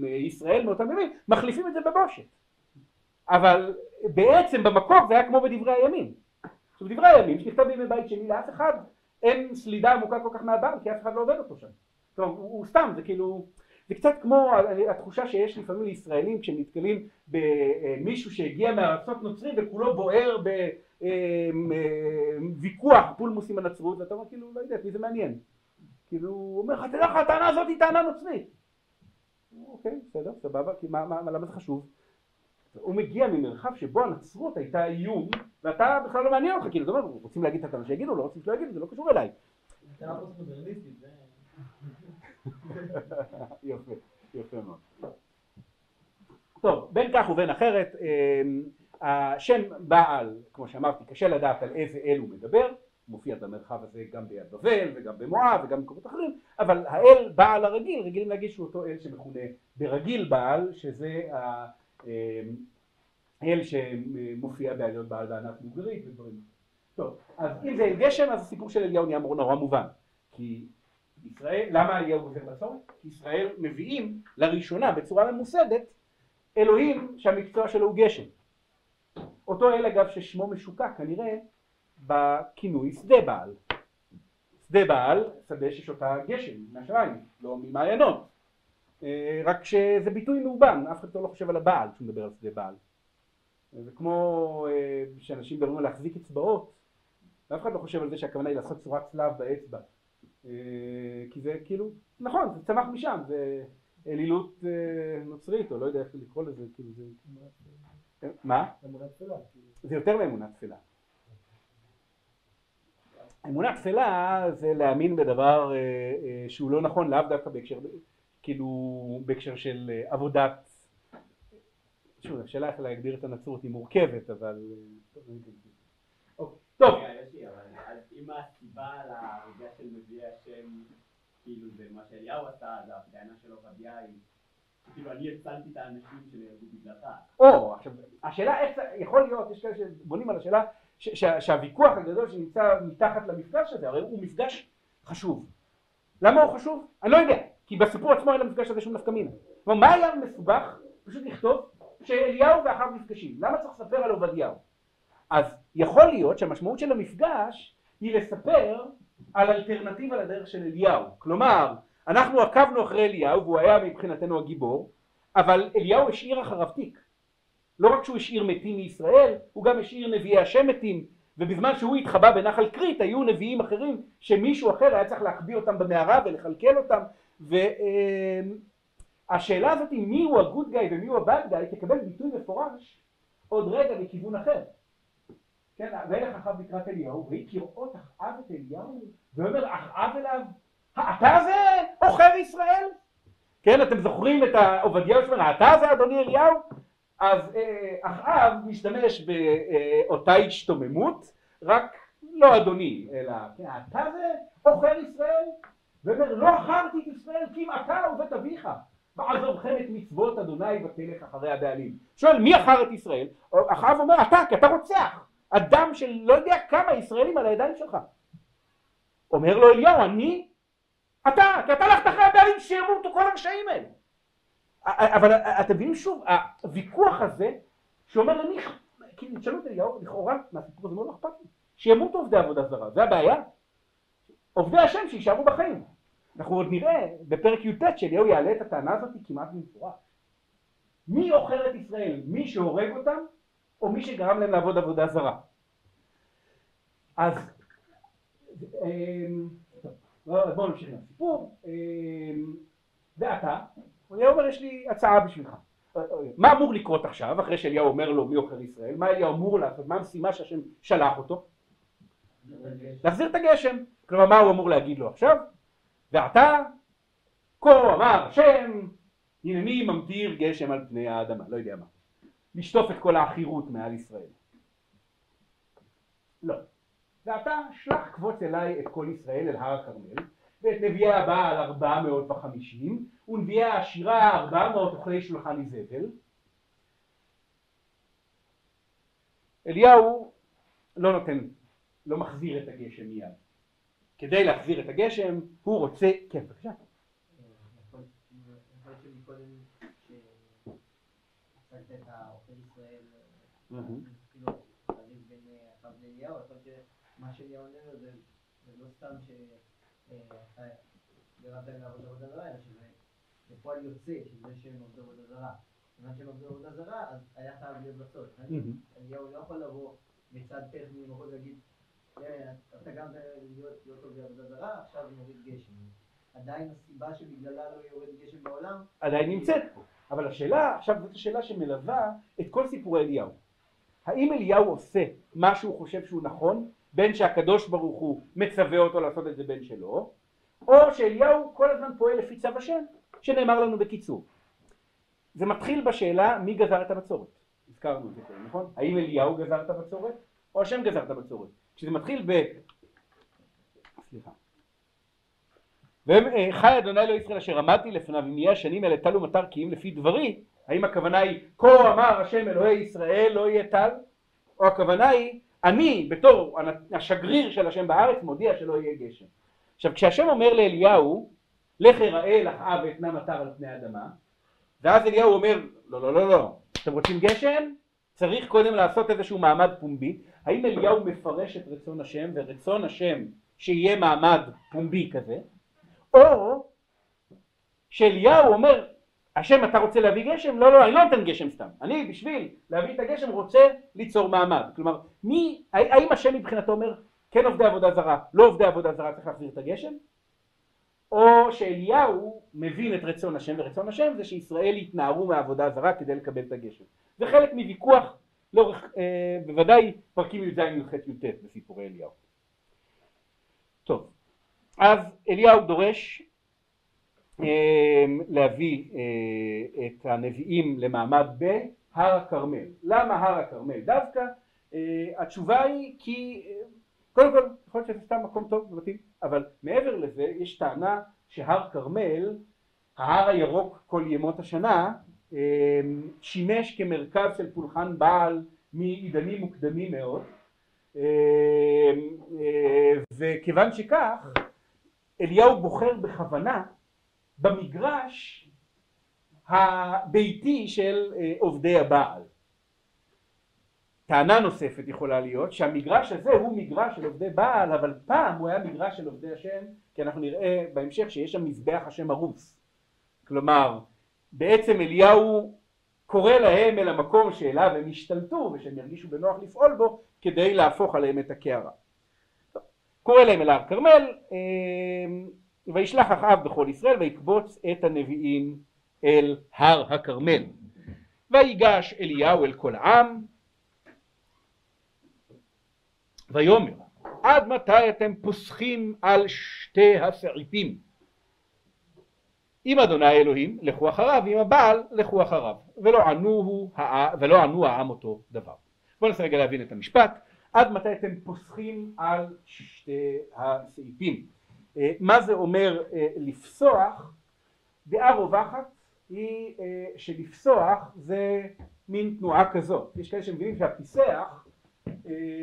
בישראל מאותם ימים מחליפים את זה בבושת. אבל בעצם במקור זה היה כמו בדברי הימים. עכשיו דברי הימים שנכתב בימי בית שני לאף אחד אין סלידה עמוקה כל כך מהבעל כי אף אחד לא עובד אותו שם. זאת אומרת, הוא סתם זה כאילו זה קצת כמו התחושה שיש לפעמים לישראלים כשהם נתקלים במישהו שהגיע מארצות נוצרים וכולו בוער בוויכוח פולמוס עם הנצרות ואתה אומר כאילו לא יודע מי זה מעניין כאילו הוא אומר לך תדע לך הטענה הזאת היא טענה נוצרית אוקיי, בסדר, סבבה, כי מה, מה, למה זה חשוב? הוא מגיע ממרחב שבו הנצרות הייתה איום, ואתה בכלל לא מעניין אותך, כאילו, אומר, רוצים להגיד את הטענה שיגידו, לא רוצים שלא יגידו, זה לא קשור אליי. יפה, יפה מאוד. טוב, בין כך ובין אחרת, אמ, השם בעל, כמו שאמרתי, קשה לדעת על איזה אל הוא מדבר, מופיע במרחב הזה גם ביד בבל וגם במואב וגם במקומות אחרים, אבל האל בעל הרגיל, רגילים להגיד שהוא אותו אל שמכונה ברגיל בעל, שזה האל שמופיע בעליון בעל בענת מוגרית ודברים טוב, אז אם זה אל גשם, אז הסיפור של אליהו נהיה נורא מובן, כי ישראל, למה אליהו גוזר בצורת? כי ישראל מביאים לראשונה בצורה ממוסדת אלוהים שהמקצוע שלו הוא גשם. אותו אל אגב ששמו משוקע כנראה בכינוי שדה בעל. שדה בעל, שדה שיש אותה גשם מהשמיים, לא ממעיינות. אה, רק שזה ביטוי מאובן, אף אחד לא חושב על הבעל כשהוא מדבר על שדה בעל. זה כמו אה, שאנשים מדברים על להחזיק אצבעות, ואף אחד לא חושב על זה שהכוונה היא לעשות צורת צלב באצבע. אה, כי זה כאילו, נכון, זה צמח משם, זה אלילות נוצרית, או לא יודע איך לקרוא לזה, כאילו זה... מה? אמונה תפלה. זה יותר מאמונה תפלה. אמונה תפלה זה להאמין בדבר אה, אה, שהוא לא נכון לאו דווקא בהקשר, כאילו בהקשר של אה, עבודת, שוב השאלה איך להגדיר את הנצרות היא מורכבת אבל טוב. אם הסיבה להרגע של נביאי השם כאילו זה מה שאליהו עשה, זה הטענה שלו היא כאילו אני הצלתי את האנשים שנהרגו בגללך. או, עכשיו, השאלה איך, יכול להיות, יש כאלה שבונים על השאלה שהוויכוח הגדול שנמצא מתחת למפגש הזה, הרי הוא מפגש חשוב. למה הוא חשוב? אני לא יודע, כי בסיפור עצמו אין למפגש הזה שום נפקא מינה. כלומר, מה היה מסובך? פשוט לכתוב שאליהו ואחיו נפגשים. למה צריך לספר על עובדיהו? אז יכול להיות שהמשמעות של המפגש היא לספר על אלטרנטיבה לדרך של אליהו. כלומר, אנחנו עקבנו אחרי אליהו והוא היה מבחינתנו הגיבור, אבל אליהו השאיר אחריו תיק. לא רק שהוא השאיר מתים מישראל, הוא גם השאיר נביאי השם מתים, ובזמן שהוא התחבא בנחל כרית היו נביאים אחרים שמישהו אחר היה צריך להחביא אותם במערה ולכלכל אותם, והשאלה הזאת היא מי הוא הגוד גאי ומי הוא הבאד גאי תקבל ביטוי מפורש עוד רגע מכיוון אחר. כן, וילך אחאב לקראת אליהו, ויהי כראות אחאב את אליהו, ואומר אחאב אליו, אתה זה עוכר ישראל? כן, אתם זוכרים את עובדיהו שאומר, אתה זה אדוני אליהו? אז אה, אחאב משתמש באותה השתוממות, רק לא אדוני, אלא כן, אתה זה עוכר ישראל? ואומר לא עכרתי את ישראל כי אם אתה ובית אביך ועזובכם את מצוות אדוני ותלך אחרי הבעלים. שואל מי עכר את ישראל? אחאב אומר אתה כי אתה רוצח אדם של לא יודע כמה ישראלים על הידיים שלך. אומר לו אליהו אני? אתה, כי אתה הלכת אחרי הבעלים שימותו כל הרשעים האלה. אבל אתם מבינים שוב, הוויכוח הזה שאומר למי, כאילו תשאלו את אליהו, לכאורה מהסיפור הזה מאוד לא אכפת לי, שימותו עובדי עבודה זרה, זה הבעיה. עובדי השם שיישארו בחיים. אנחנו עוד נראה בפרק י"ט שאליהו יעלה את הטענה הזאת כמעט במפורש. מי עוכר את ישראל? מי שהורג אותם או מי שגרם להם לעבוד עבודה זרה? אז אמ, בואו נמשיך עם הסיפור. אמ, ואתה אליהו אומר יש לי הצעה בשבילך. מה אמור לקרות עכשיו אחרי שאליהו אומר לו מי עוכר ישראל? מה אליהו אמור לעשות? מה המשימה שהשם שלח אותו? להחזיר את הגשם. כלומר מה הוא אמור להגיד לו עכשיו? ועתה כה אמר השם הנני ממטיר גשם על פני האדמה. לא יודע מה. לשטוף את כל העכירות מעל ישראל. לא. ועתה שלח קבוץ אליי את כל ישראל אל הר הכרמל ואת נביאי הבעל ארבע מאות וחמישים ונביאי השירה ארבע מאות אוכלי שולחן איזבל. אליהו לא נותן, לא מחזיר את הגשם מיד. כדי להחזיר את הגשם הוא רוצה, כן בבקשה מה שאליהו אומר זה לא סתם ש... גרמת להם לעבוד עבודה זרה, אלא שזה בפועל יוצא של זה שהם עובדי עבודה זרה. כיוון שהם עובדי עבודה זרה, אז היה חייב להיות בצורת. אליהו לא יכול לבוא מצד טכני ולהגיד, אתה גם להיות עובדי עבודה זרה, עכשיו נוריד גשם. עדיין הסיבה שבגללה לא יורד גשם בעולם, עדיין נמצאת פה. אבל השאלה, עכשיו זאת השאלה שמלווה את כל סיפורי אליהו. האם אליהו עושה מה שהוא חושב שהוא נכון, בין שהקדוש ברוך הוא מצווה אותו לעשות את זה בין שלו, או שאליהו כל הזמן פועל לפי צו השם, שנאמר לנו בקיצור. זה מתחיל בשאלה מי גזר את הבצורת. הזכרנו את זה קודם, נכון? האם אליהו גזר את הבצורת, או השם גזר את הבצורת. כשזה מתחיל ב... סליחה. וחי אדוני לא ישראל אשר עמדתי לפניו אם יהיה השנים האלה טל ומטר כי אם לפי דברי האם הכוונה היא כה אמר השם אלוהי ישראל לא יהיה טל או הכוונה היא אני בתור השגריר של השם בארץ מודיע שלא יהיה גשם. עכשיו כשהשם אומר לאליהו לך אראה לך אב ואתנה מטר על פני האדמה ואז אליהו אומר לא לא לא לא אתם רוצים גשם? צריך קודם לעשות איזשהו מעמד פומבי האם אליהו מפרש את רצון השם ורצון השם שיהיה מעמד פומבי כזה? או שאליהו אומר השם אתה רוצה להביא גשם? לא לא אני לא נותן גשם סתם. אני בשביל להביא את הגשם רוצה ליצור מעמד. כלומר מי האם השם מבחינתו אומר כן עובדי עבודה זרה לא עובדי עבודה זרה צריך להחזיר את הגשם או שאליהו מבין את רצון השם ורצון השם זה שישראל יתנערו מהעבודה הזרה כדי לקבל את הגשם. זה חלק מוויכוח לאורך אה, בוודאי פרקים י"ז י"ח י"ט בסיפורי אליהו. טוב. אז אליהו דורש להביא אה, את הנביאים למעמד בהר הכרמל. למה הר הכרמל דווקא? אה, התשובה היא כי קודם כל יכול להיות שזה סתם מקום טוב ומתאים אבל מעבר לזה יש טענה שהר כרמל ההר הירוק כל ימות השנה שימש כמרכז של פולחן בעל מעידנים מוקדמים מאוד וכיוון שכך אליהו בוחר בכוונה במגרש הביתי של אה, עובדי הבעל. טענה נוספת יכולה להיות שהמגרש הזה הוא מגרש של עובדי בעל אבל פעם הוא היה מגרש של עובדי השם כי אנחנו נראה בהמשך שיש שם מזבח השם הרוס כלומר בעצם אליהו קורא להם אל המקום שאליו הם השתלטו ושהם ירגישו בנוח לפעול בו כדי להפוך עליהם את הקערה קורא להם אל הר כרמל אמ, וישלח אחאב בכל ישראל ויקבוץ את הנביאים אל הר הכרמל. ויגש אליהו אל כל העם ויאמר עד מתי אתם פוסחים על שתי הסעיפים? אם אדוני אלוהים לכו אחריו אם הבעל לכו אחריו. ולא ענו, ולא ענו העם אותו דבר. בואו ננסה רגע להבין את המשפט. עד מתי אתם פוסחים על שתי הסעיפים. אה, מה זה אומר אה, לפסוח? דעה רווחת היא אה, שלפסוח זה מין תנועה כזאת. יש כאלה שמבינים שהפיסח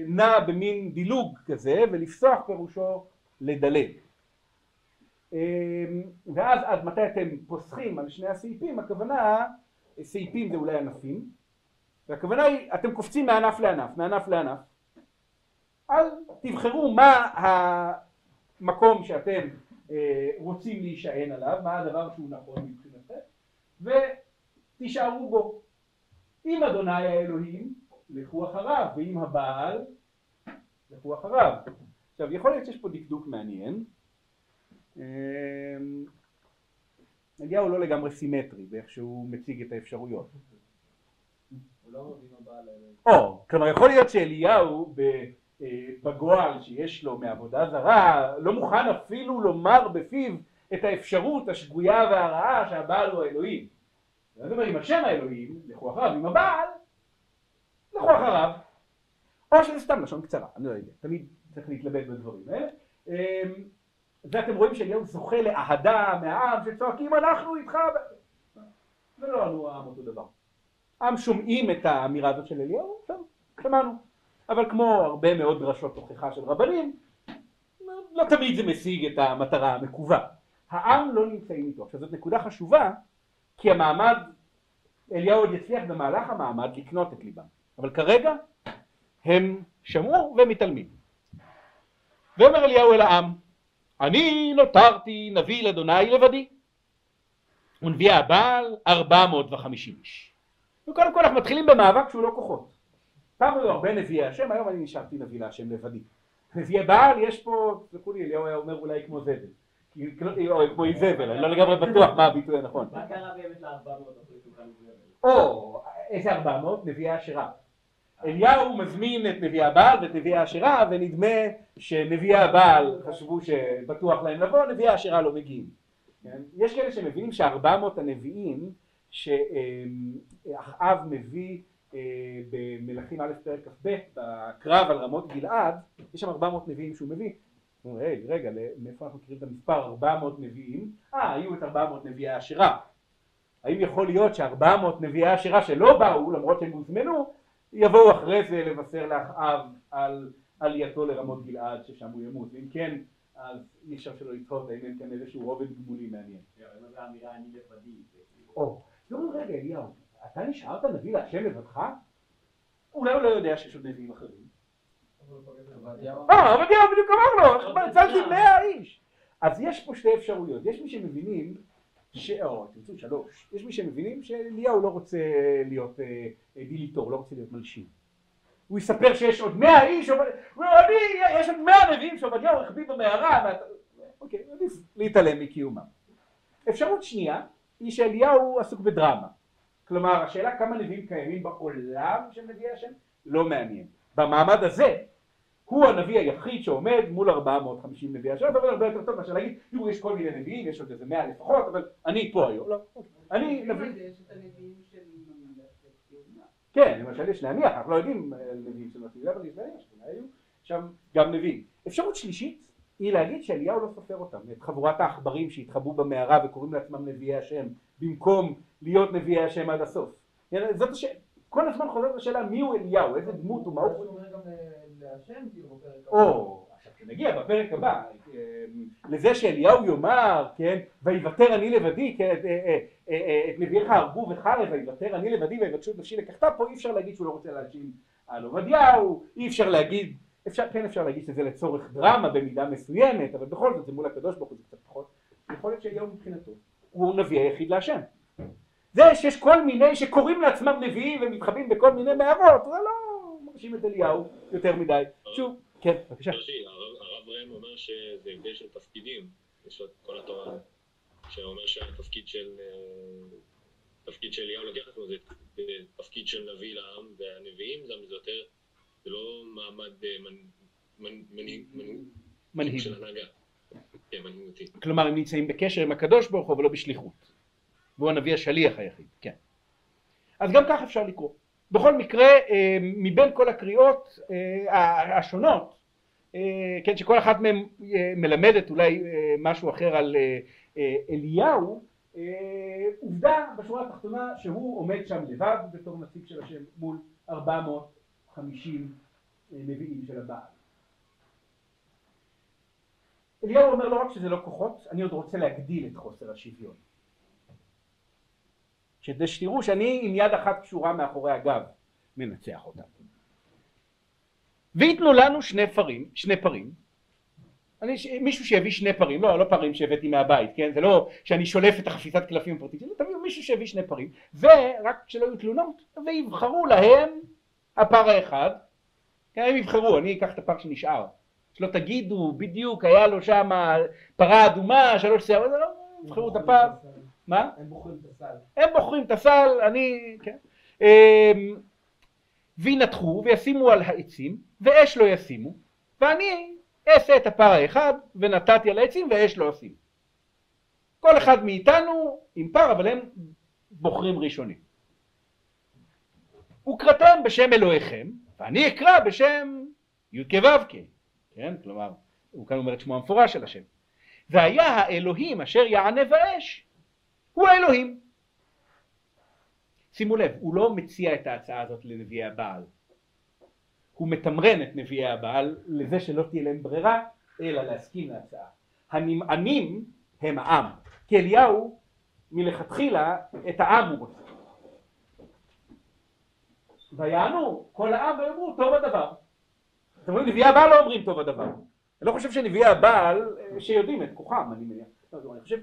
נע במין דילוג כזה ולפסוח פירושו לדלג. ואז עד מתי אתם פוסחים על שני הסעיפים הכוונה סעיפים זה אולי ענפים והכוונה היא אתם קופצים מענף לענף מענף לענף אז תבחרו מה המקום שאתם אה, רוצים להישען עליו, מה הדבר שהוא נכון מבחינתכם, ותישארו בו. אם אדוני האלוהים, לכו אחריו, ואם הבעל, לכו אחריו. עכשיו יכול להיות שיש פה דקדוק מעניין. אה, אליהו לא לגמרי סימטרי באיך שהוא מציג את האפשרויות. לא או, כלומר יכול להיות שאליהו בגועל שיש לו מעבודה זרה, לא מוכן אפילו לומר בפיו את האפשרות השגויה והרעה שהבעל הוא האלוהים. זאת אומרת, עם השם האלוהים, לכו אחריו, עם הבעל, לכו אחריו. או שזה סתם לשון קצרה, אני לא יודע, תמיד צריך להתלבט בדברים האלה. ואתם רואים שאליהו זוכה לאהדה מהעם שצועקים אנחנו איתך ולא ענו העם אותו דבר. העם שומעים את האמירה הזאת של אליהו, טוב, שמענו. אבל כמו הרבה מאוד דרשות תוכחה של רבנים, לא תמיד זה משיג את המטרה המקווה. העם לא נמצאים איתו. עכשיו זאת נקודה חשובה, כי המעמד, אליהו עוד יצליח במהלך המעמד לקנות את ליבם. אבל כרגע הם שמעו ומתעלמים. ואומר אליהו אל העם, אני נותרתי נביא לאדוני לבדי. ונביא הבעל ארבע מאות וחמישים איש. וקודם כל אנחנו מתחילים במאבק שהוא לא כוחות. פעם היו הרבה נביאי השם, היום אני נשארתי נביא להשם לבדי. נביאי בעל יש פה, תסלחו לי, אליהו היה אומר אולי כמו זבל. או כמו איזבל, אני לא לגמרי בטוח מה הביטוי הנכון. מה קרה באמת לארבע מאות אחרי שולחן איזבל? או, איזה 400? נביאי השירה. אליהו מזמין את נביאי הבעל ואת נביאי השירה ונדמה שנביאי הבעל חשבו שבטוח להם לבוא, נביאי השירה לא מגיעים. כן? יש כאלה שמבינים שארבע מאות הנביאים שאחאב מביא אה, במלכים א' פרק כ"ב בקרב על רמות גלעד, יש שם ארבע מאות נביאים שהוא מביא. היי, רגע, מאיפה אנחנו מכירים את המספר ארבע מאות נביאים? אה, היו את ארבע מאות נביאי השירה. האם יכול להיות שארבע מאות נביאי השירה שלא באו, למרות שהם הוזמנו, יבואו אחרי זה לבשר לאחאב על עלייתו לרמות גלעד ששם הוא ימות, ואם כן אז אי אפשר שלא לתהות האם אין כאן איזשהו רובד גמולי מעניין. זו אמירה אני לבדי. או, לא רגע אליהו, אתה נשארת נביא להשם לבדך? אולי הוא לא יודע שיש עוד נביאים אחרים. אה, עובדיה בדיוק אמר לו, הצלתי מאה איש. אז יש פה שתי אפשרויות, יש מי שמבינים, או תרצו שלוש, יש מי שמבינים שאליהו לא רוצה להיות דיליטור, לא רוצה להיות מלשין. הוא יספר שיש עוד מאה איש, הוא אומר, יש עוד מאה נביאים שעובדיהו החביא במערה, אוקיי, עדיף להתעלם מקיומם. אפשרות שנייה היא שאליהו עסוק בדרמה. כלומר, השאלה כמה נביאים קיימים בעולם של נביאי השם לא מעניין. במעמד הזה הוא הנביא היחיד שעומד מול 450 נביאי השם, זה הרבה יותר טוב מאשר להגיד, תראו יש כל מיני נביאים, יש עוד איזה מאה לפחות, אבל אני פה היום, לא, אני נביא. כן, למשל יש להניח, אנחנו לא יודעים נביאים של מסיבי, אבל יש להניח שאולי היו שם גם נביאים. אפשרות שלישית היא להגיד שאליהו לא סופר אותם, את חבורת העכברים שהתחבאו במערה וקוראים לעצמם נביאי השם, במקום להיות נביאי השם עד הסוף. זאת השאלה, כל הזמן חוזרת השאלה מי הוא אליהו, איזה דמות הוא, מה הוא... כאילו. או, עכשיו כשנגיע בפרק הבא, לזה שאליהו יאמר, כן, ויוותר אני לבדי, כן, את נביאיך הרגו וחרב, ויוותר אני לבדי ויבקשו את נפשי לקחתה, פה אי אפשר להגיד שהוא לא רוצה להאשים על עובדיהו, אי אפשר להגיד, אפשר, כן אפשר להגיד שזה לצורך דרמה במידה מסוימת, אבל בכל זאת זה מול הקדוש ברוך הוא זה קצת פחות, יכול להיות שאליהו מבחינתו הוא נביא היחיד להשם. זה שיש כל מיני שקוראים לעצמם נביאים ומתחבאים בכל מיני מערות, זה לא מרשים את אליהו יותר מדי. שוב, כן, בבקשה. הרב ראם אומר שזה הבדל של תפקידים, יש את כל התורה, שאומר שהתפקיד של תפקיד של אליהו לקח עצמו זה תפקיד של נביא לעם, והנביאים זה יותר, זה לא מעמד מנהיג של הנהגה. כן, מנהיגותי. כלומר הם נמצאים בקשר עם הקדוש ברוך הוא אבל לא בשליחות. והוא הנביא השליח היחיד, כן. אז גם כך אפשר לקרוא. בכל מקרה, מבין כל הקריאות השונות, כן, שכל אחת מהן מלמדת אולי משהו אחר על אליהו, עובדה בשורה התחתונה שהוא עומד שם לבד בתור נציג של השם מול 450 נביאים של הבעל. אליהו אומר לא רק שזה לא כוחות, אני עוד רוצה להגדיל את חוסר השוויון. כדי שתראו שאני עם יד אחת קשורה מאחורי הגב מנצח אותה. ויתנו לנו שני פרים, שני פרים, אני, מישהו שיביא שני פרים, לא, לא פרים שהבאתי מהבית, כן, זה לא שאני שולף את החפיסת קלפים הפרטית שלי, תביאו מישהו שיביא שני פרים, ורק שלא יהיו תלונות, ויבחרו להם הפר האחד, כן, הם יבחרו, אני אקח את הפר שנשאר, שלא תגידו בדיוק היה לו שם פרה אדומה, שלוש שערות, לא, יבחרו את הפר, מה? הם בוחרים את הסל. הם בוחרים את הסל, אני, כן. וינתחו וישימו על העצים, ואש לא ישימו, ואני אעשה את הפר האחד, ונתתי על העצים, ואש לא ישימו. כל אחד מאיתנו עם פר, אבל הם בוחרים ראשונים. וקראתם בשם אלוהיכם, ואני אקרא בשם י"ק ו"ק, כן? כלומר, הוא כאן אומר את שמו המפורש של השם. והיה האלוהים אשר יענה באש, הוא האלוהים. שימו לב, הוא לא מציע את ההצעה הזאת לנביאי הבעל. הוא מתמרן את נביאי הבעל לזה שלא תהיה להם ברירה, אלא להסכים להצעה. הנמענים הם העם, כי אליהו מלכתחילה את העם הוא רוצה. ויענו כל העם ויאמרו טוב הדבר. אתם רואים, נביאי הבעל לא אומרים טוב הדבר. אני לא חושב שנביאי הבעל שיודעים את כוחם, אני מניח. לא, אני חושב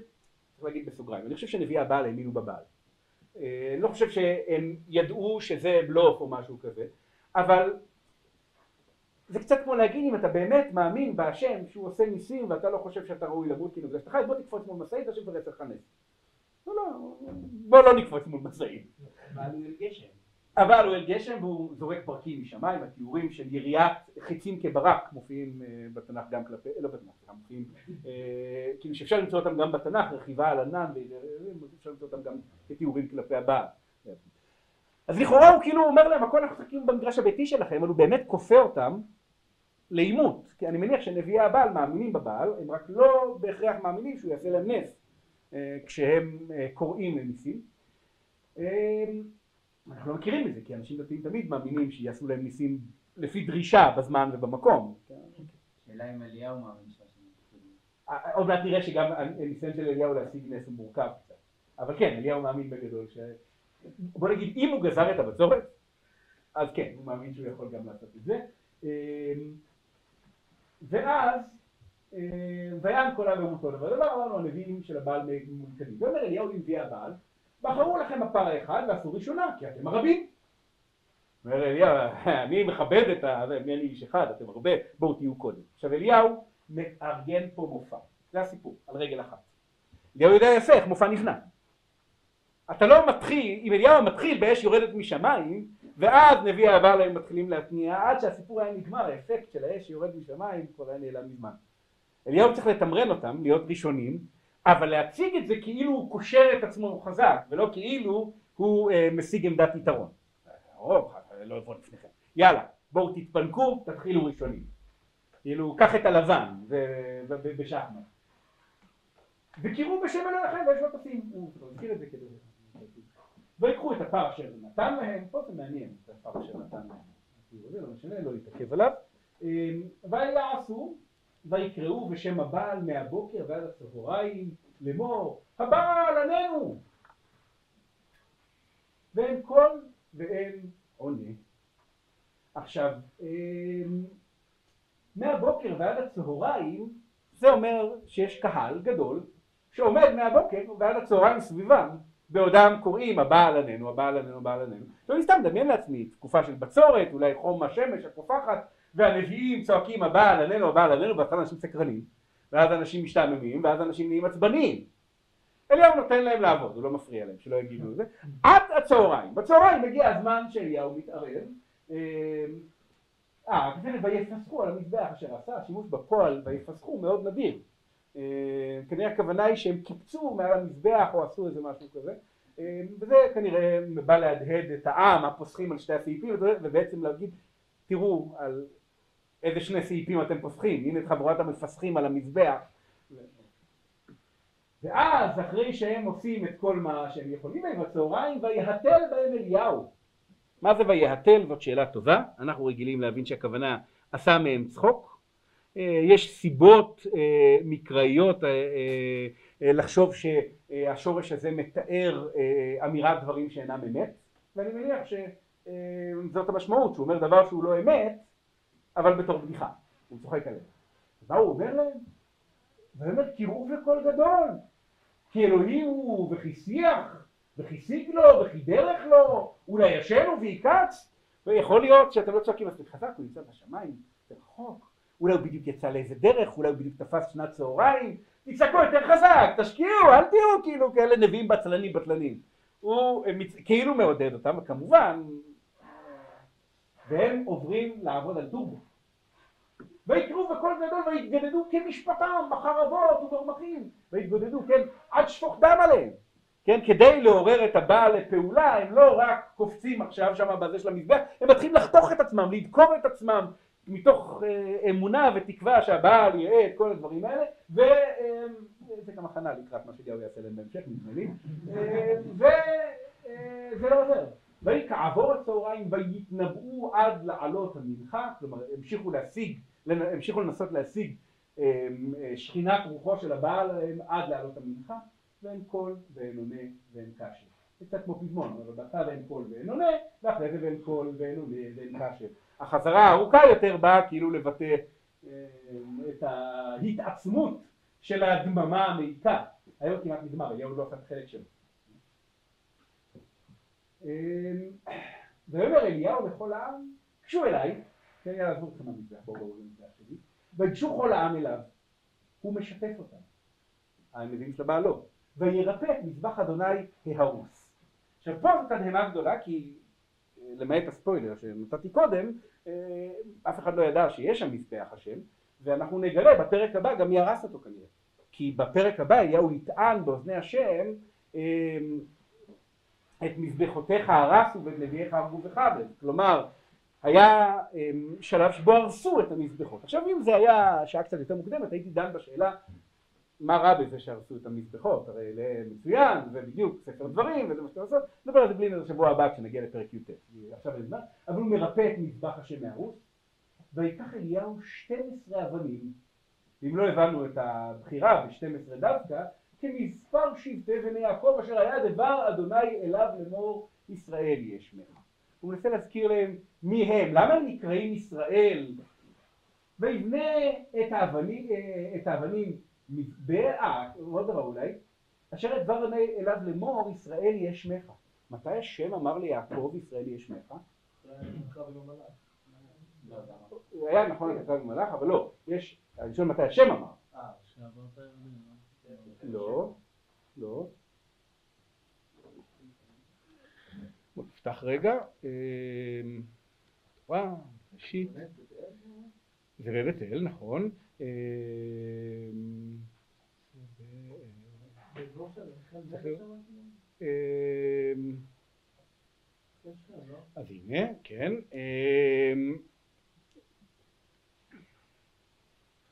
צריך להגיד בסוגריים, אני חושב שנביאי הבעל האמינו בבעל. אני לא חושב שהם ידעו שזה בלוף או משהו כזה, אבל זה קצת כמו להגיד אם אתה באמת מאמין בהשם שהוא עושה ניסים ואתה לא חושב שאתה ראוי למות כאילו בגלל שאתה חי בוא תקפוץ מול משאית השם תראה לך נס. לא לא בוא לא נקפוץ מול משאית. אבל הוא גשם. אבל הוא אל גשם והוא זורק פרקים משמיים, התיאורים של יריית חצים כברק מופיעים אה, בתנ"ך גם כלפי, לא בתנ"ך, גם מופיעים, אה, כאילו שאפשר למצוא אותם גם בתנ"ך, רכיבה על ענן, ואפשר למצוא אותם גם כתיאורים כלפי הבעל. אז לכאורה הוא כאילו אומר להם הכל אנחנו משחקים במגרש הביתי שלכם, אבל הוא באמת כופה אותם לעימות, כי אני מניח שנביאי הבעל מאמינים בבעל, הם רק לא בהכרח מאמינים שהוא יעשה להם נס אה, כשהם אה, קוראים לניסים. אה, אנחנו לא מכירים את זה, כי אנשים דתיים תמיד מאמינים שיעשו להם ניסים לפי דרישה בזמן ובמקום. שאלה אם אליהו מאמין שהשם עוד מעט נראה שגם הניסיון של אליהו להשיג נס הוא מורכב קצת. אבל כן, אליהו מאמין בגדול ש... בוא נגיד, אם הוא גזר את הבצורת, אז כן, הוא מאמין שהוא יכול גם לעשות את זה. אמ, ואז, אמ, ויען כל דבר, דבר אמרנו הנביאים של הבעל מעודכנים. ואומר אליהו לנביאי הבעל, בחרו לכם הפר האחד ועשו ראשונה, כי אתם הרבים. אומר אליהו, אני מכבד את ה... מי אני איש אחד, אתם הרבה, בואו תהיו קודם. עכשיו אליהו מארגן פה מופע, זה הסיפור, על רגל אחת. אליהו יודע יפה איך מופע נבנה. אתה לא מתחיל, אם אליהו מתחיל באש יורדת משמיים, ואז נביא הבעל הם מתחילים להתניע, עד שהסיפור היה נגמר, האפקט של האש שיורד משמיים כבר היה נעלם מזמן. אליהו צריך לתמרן אותם, להיות ראשונים, אבל להציג את זה כאילו הוא קושר את עצמו חזק, ולא כאילו הוא אה, משיג עמדת יתרון. הרוב, לא יבוא לפניכם. יאללה, בואו תתפנקו, תתחילו ראשונים. כאילו, קח את הלבן בשחמט. וקראו בשם אלוהיכם ויש מטוסים. הוא הזכיר את זה כדי... ויקחו את הפר אשר נתן להם, פה זה מעניין, את הפר אשר נתן להם. זה לא משנה, לא להתעכב עליו. אמ, ויעשו, ויקראו בשם הבעל מהבוקר ועד הצהריים לאמור, הבעל עננו! ואין קול ואין עונה. עכשיו, אמ, מהבוקר ועד הצהריים, זה אומר שיש קהל גדול שעומד מהבוקר ועד הצהריים סביבם בעודם קוראים הבעל עלינו, הבעל עלינו, הבעל עלינו. ואני סתם מדמיין לעצמי תקופה של בצורת, אולי חום השמש הקופחת, והנביאים צועקים הבעל עלינו, הבעל עלינו, ואז אנשים סקרנים, ואז אנשים משתעממים, ואז אנשים נהיים עצבניים. אליהו נותן להם לעבוד, הוא לא מפריע להם, שלא יגידו את זה. עד הצהריים. בצהריים מגיע הזמן שאליהו מתערב. אה, כזה ויפסחו על המזבח אשר עשה, השימוש בפועל ויפסחו מאוד נדיר. אה, כנראה הכוונה היא שהם קיפצו מעל המזבח או עשו איזה משהו כזה אה, וזה כנראה בא להדהד את העם הפוסחים על שתי הסעיפים ובעצם להגיד תראו על איזה שני סעיפים אתם פוסחים? הנה את חבורת המפסחים על המזבח. ואז אחרי שהם עושים את כל מה שהם יכולים להם בצהריים ויהתל בהם אליהו. מה זה ויהתל זאת שאלה טובה. אנחנו רגילים להבין שהכוונה עשה מהם צחוק אה, יש סיבות אה, מקראיות אה, לחשוב שהשורש הזה מתאר אמירת דברים שאינם אמת. ואני מניח שזאת המשמעות. שהוא אומר דבר שהוא לא אמת אבל בתור בדיחה. הוא צוחק עליהם. מה הוא אומר להם? הוא אומר קירוב לקול גדול. כי אלוהים הוא וכי שיח וכי שיג לו וכי דרך לו אולי ישנו ויקץ. ויכול להיות שאתם לא צועקים מספיק חזק הוא נמצא בשמיים זה רחוק. אולי הוא בדיוק יצא לאיזה דרך, אולי הוא בדיוק תפס שנת צהריים, תצעקו יותר חזק, תשקיעו, אל תהיו כאילו כאלה נביאים בצלנים בטלנים. הוא כאילו מעודד אותם, וכמובן, והם עוברים לעבוד על טורבו. ויקראו בקול גדול ויתגדדו כמשפטם בחרבות וברמחים ויתגודדו כן עד שפוך דם עליהם. כן כדי לעורר את הבעל לפעולה הם לא רק קופצים עכשיו שם בזה של המזבח הם מתחילים לחתוך את עצמם לדקור את עצמם מתוך אה, אמונה ותקווה שהבעל יראה את כל הדברים האלה. וזה אה, גם הכנה לקראת מה שאליהו יעשה להם בהמשך נדמה לי. אה, וזה לא עוזר. ויקעבור הצהריים ויתנבאו עד לעלות המנחה כלומר המשיכו להשיג המשיכו לנסות להשיג שכינת רוחו של הבעל עד לעלות המנחה ואין קול ואין עונה ואין קשב זה קצת כמו פזמון, אבל בהתחלה ואין קול ואין עונה ואחרי זה ואין קול ואין עונה ואין קשב החזרה הארוכה יותר באה כאילו לבטא אה, את ההתעצמות של הדממה המעיקה. היום כמעט נגמר, אליהו לא עשה את החלק שלו. ויאמר אליהו לכל העם, קשו אליי, כן, יאללה, עזבו אתכם מהמזבח, בואו בואו למזבח שלי. ויגשו כל העם אליו, הוא משתף אותם. הנביאים של הבעל לא. וירפא את מזבח אדוני ההרוס. עכשיו פה זאת תדהמה גדולה כי אה, למעט הספוילר שנתתי קודם, אה, אף אחד לא ידע שיש שם מזבח השם, ואנחנו נגלה בפרק הבא גם מי הרס אותו כנראה. כי בפרק הבא יהיהו יטען באוזני השם אה, את מזבחותיך הרסו ואת נביאיך הרגו וחבל. כלומר, היה שלב שבו הרסו את המזבחות. עכשיו אם זה היה שעה קצת יותר מוקדמת הייתי דן בשאלה מה רע בזה שהרסו את המזבחות, הרי זה מצוין, זה בדיוק ספר דברים, וזה מה שאתה עושה, נדבר על זה בלי נדר שבוע הבא כשנגיע לפרק י"ט, עכשיו אין זמן, אבל הוא מרפא את מזבח השם מהרוס, ויקח אליהו 12 אבנים, ואם לא הבנו את הבחירה ב-12 דווקא, כמספר שבטי בני יעקב אשר היה דבר אדוני אליו לאמור ישראל יש ממך. הוא מנסה להזכיר להם מי הם, למה הם נקראים ישראל, ויבנה את האבנים, את האבנים מזבח, עוד דבר אולי, אשר את דבר אליו לאמור ישראל יהיה שמך. מתי השם אמר ליעקב ישראל יהיה שמך? היה נכון לקרב עם מלאך, אבל לא, יש, אני שואל מתי השם אמר. לא, לא. בוא נפתח רגע. וואו, ראשית. זה בבית אל, נכון. אז הנה, כן.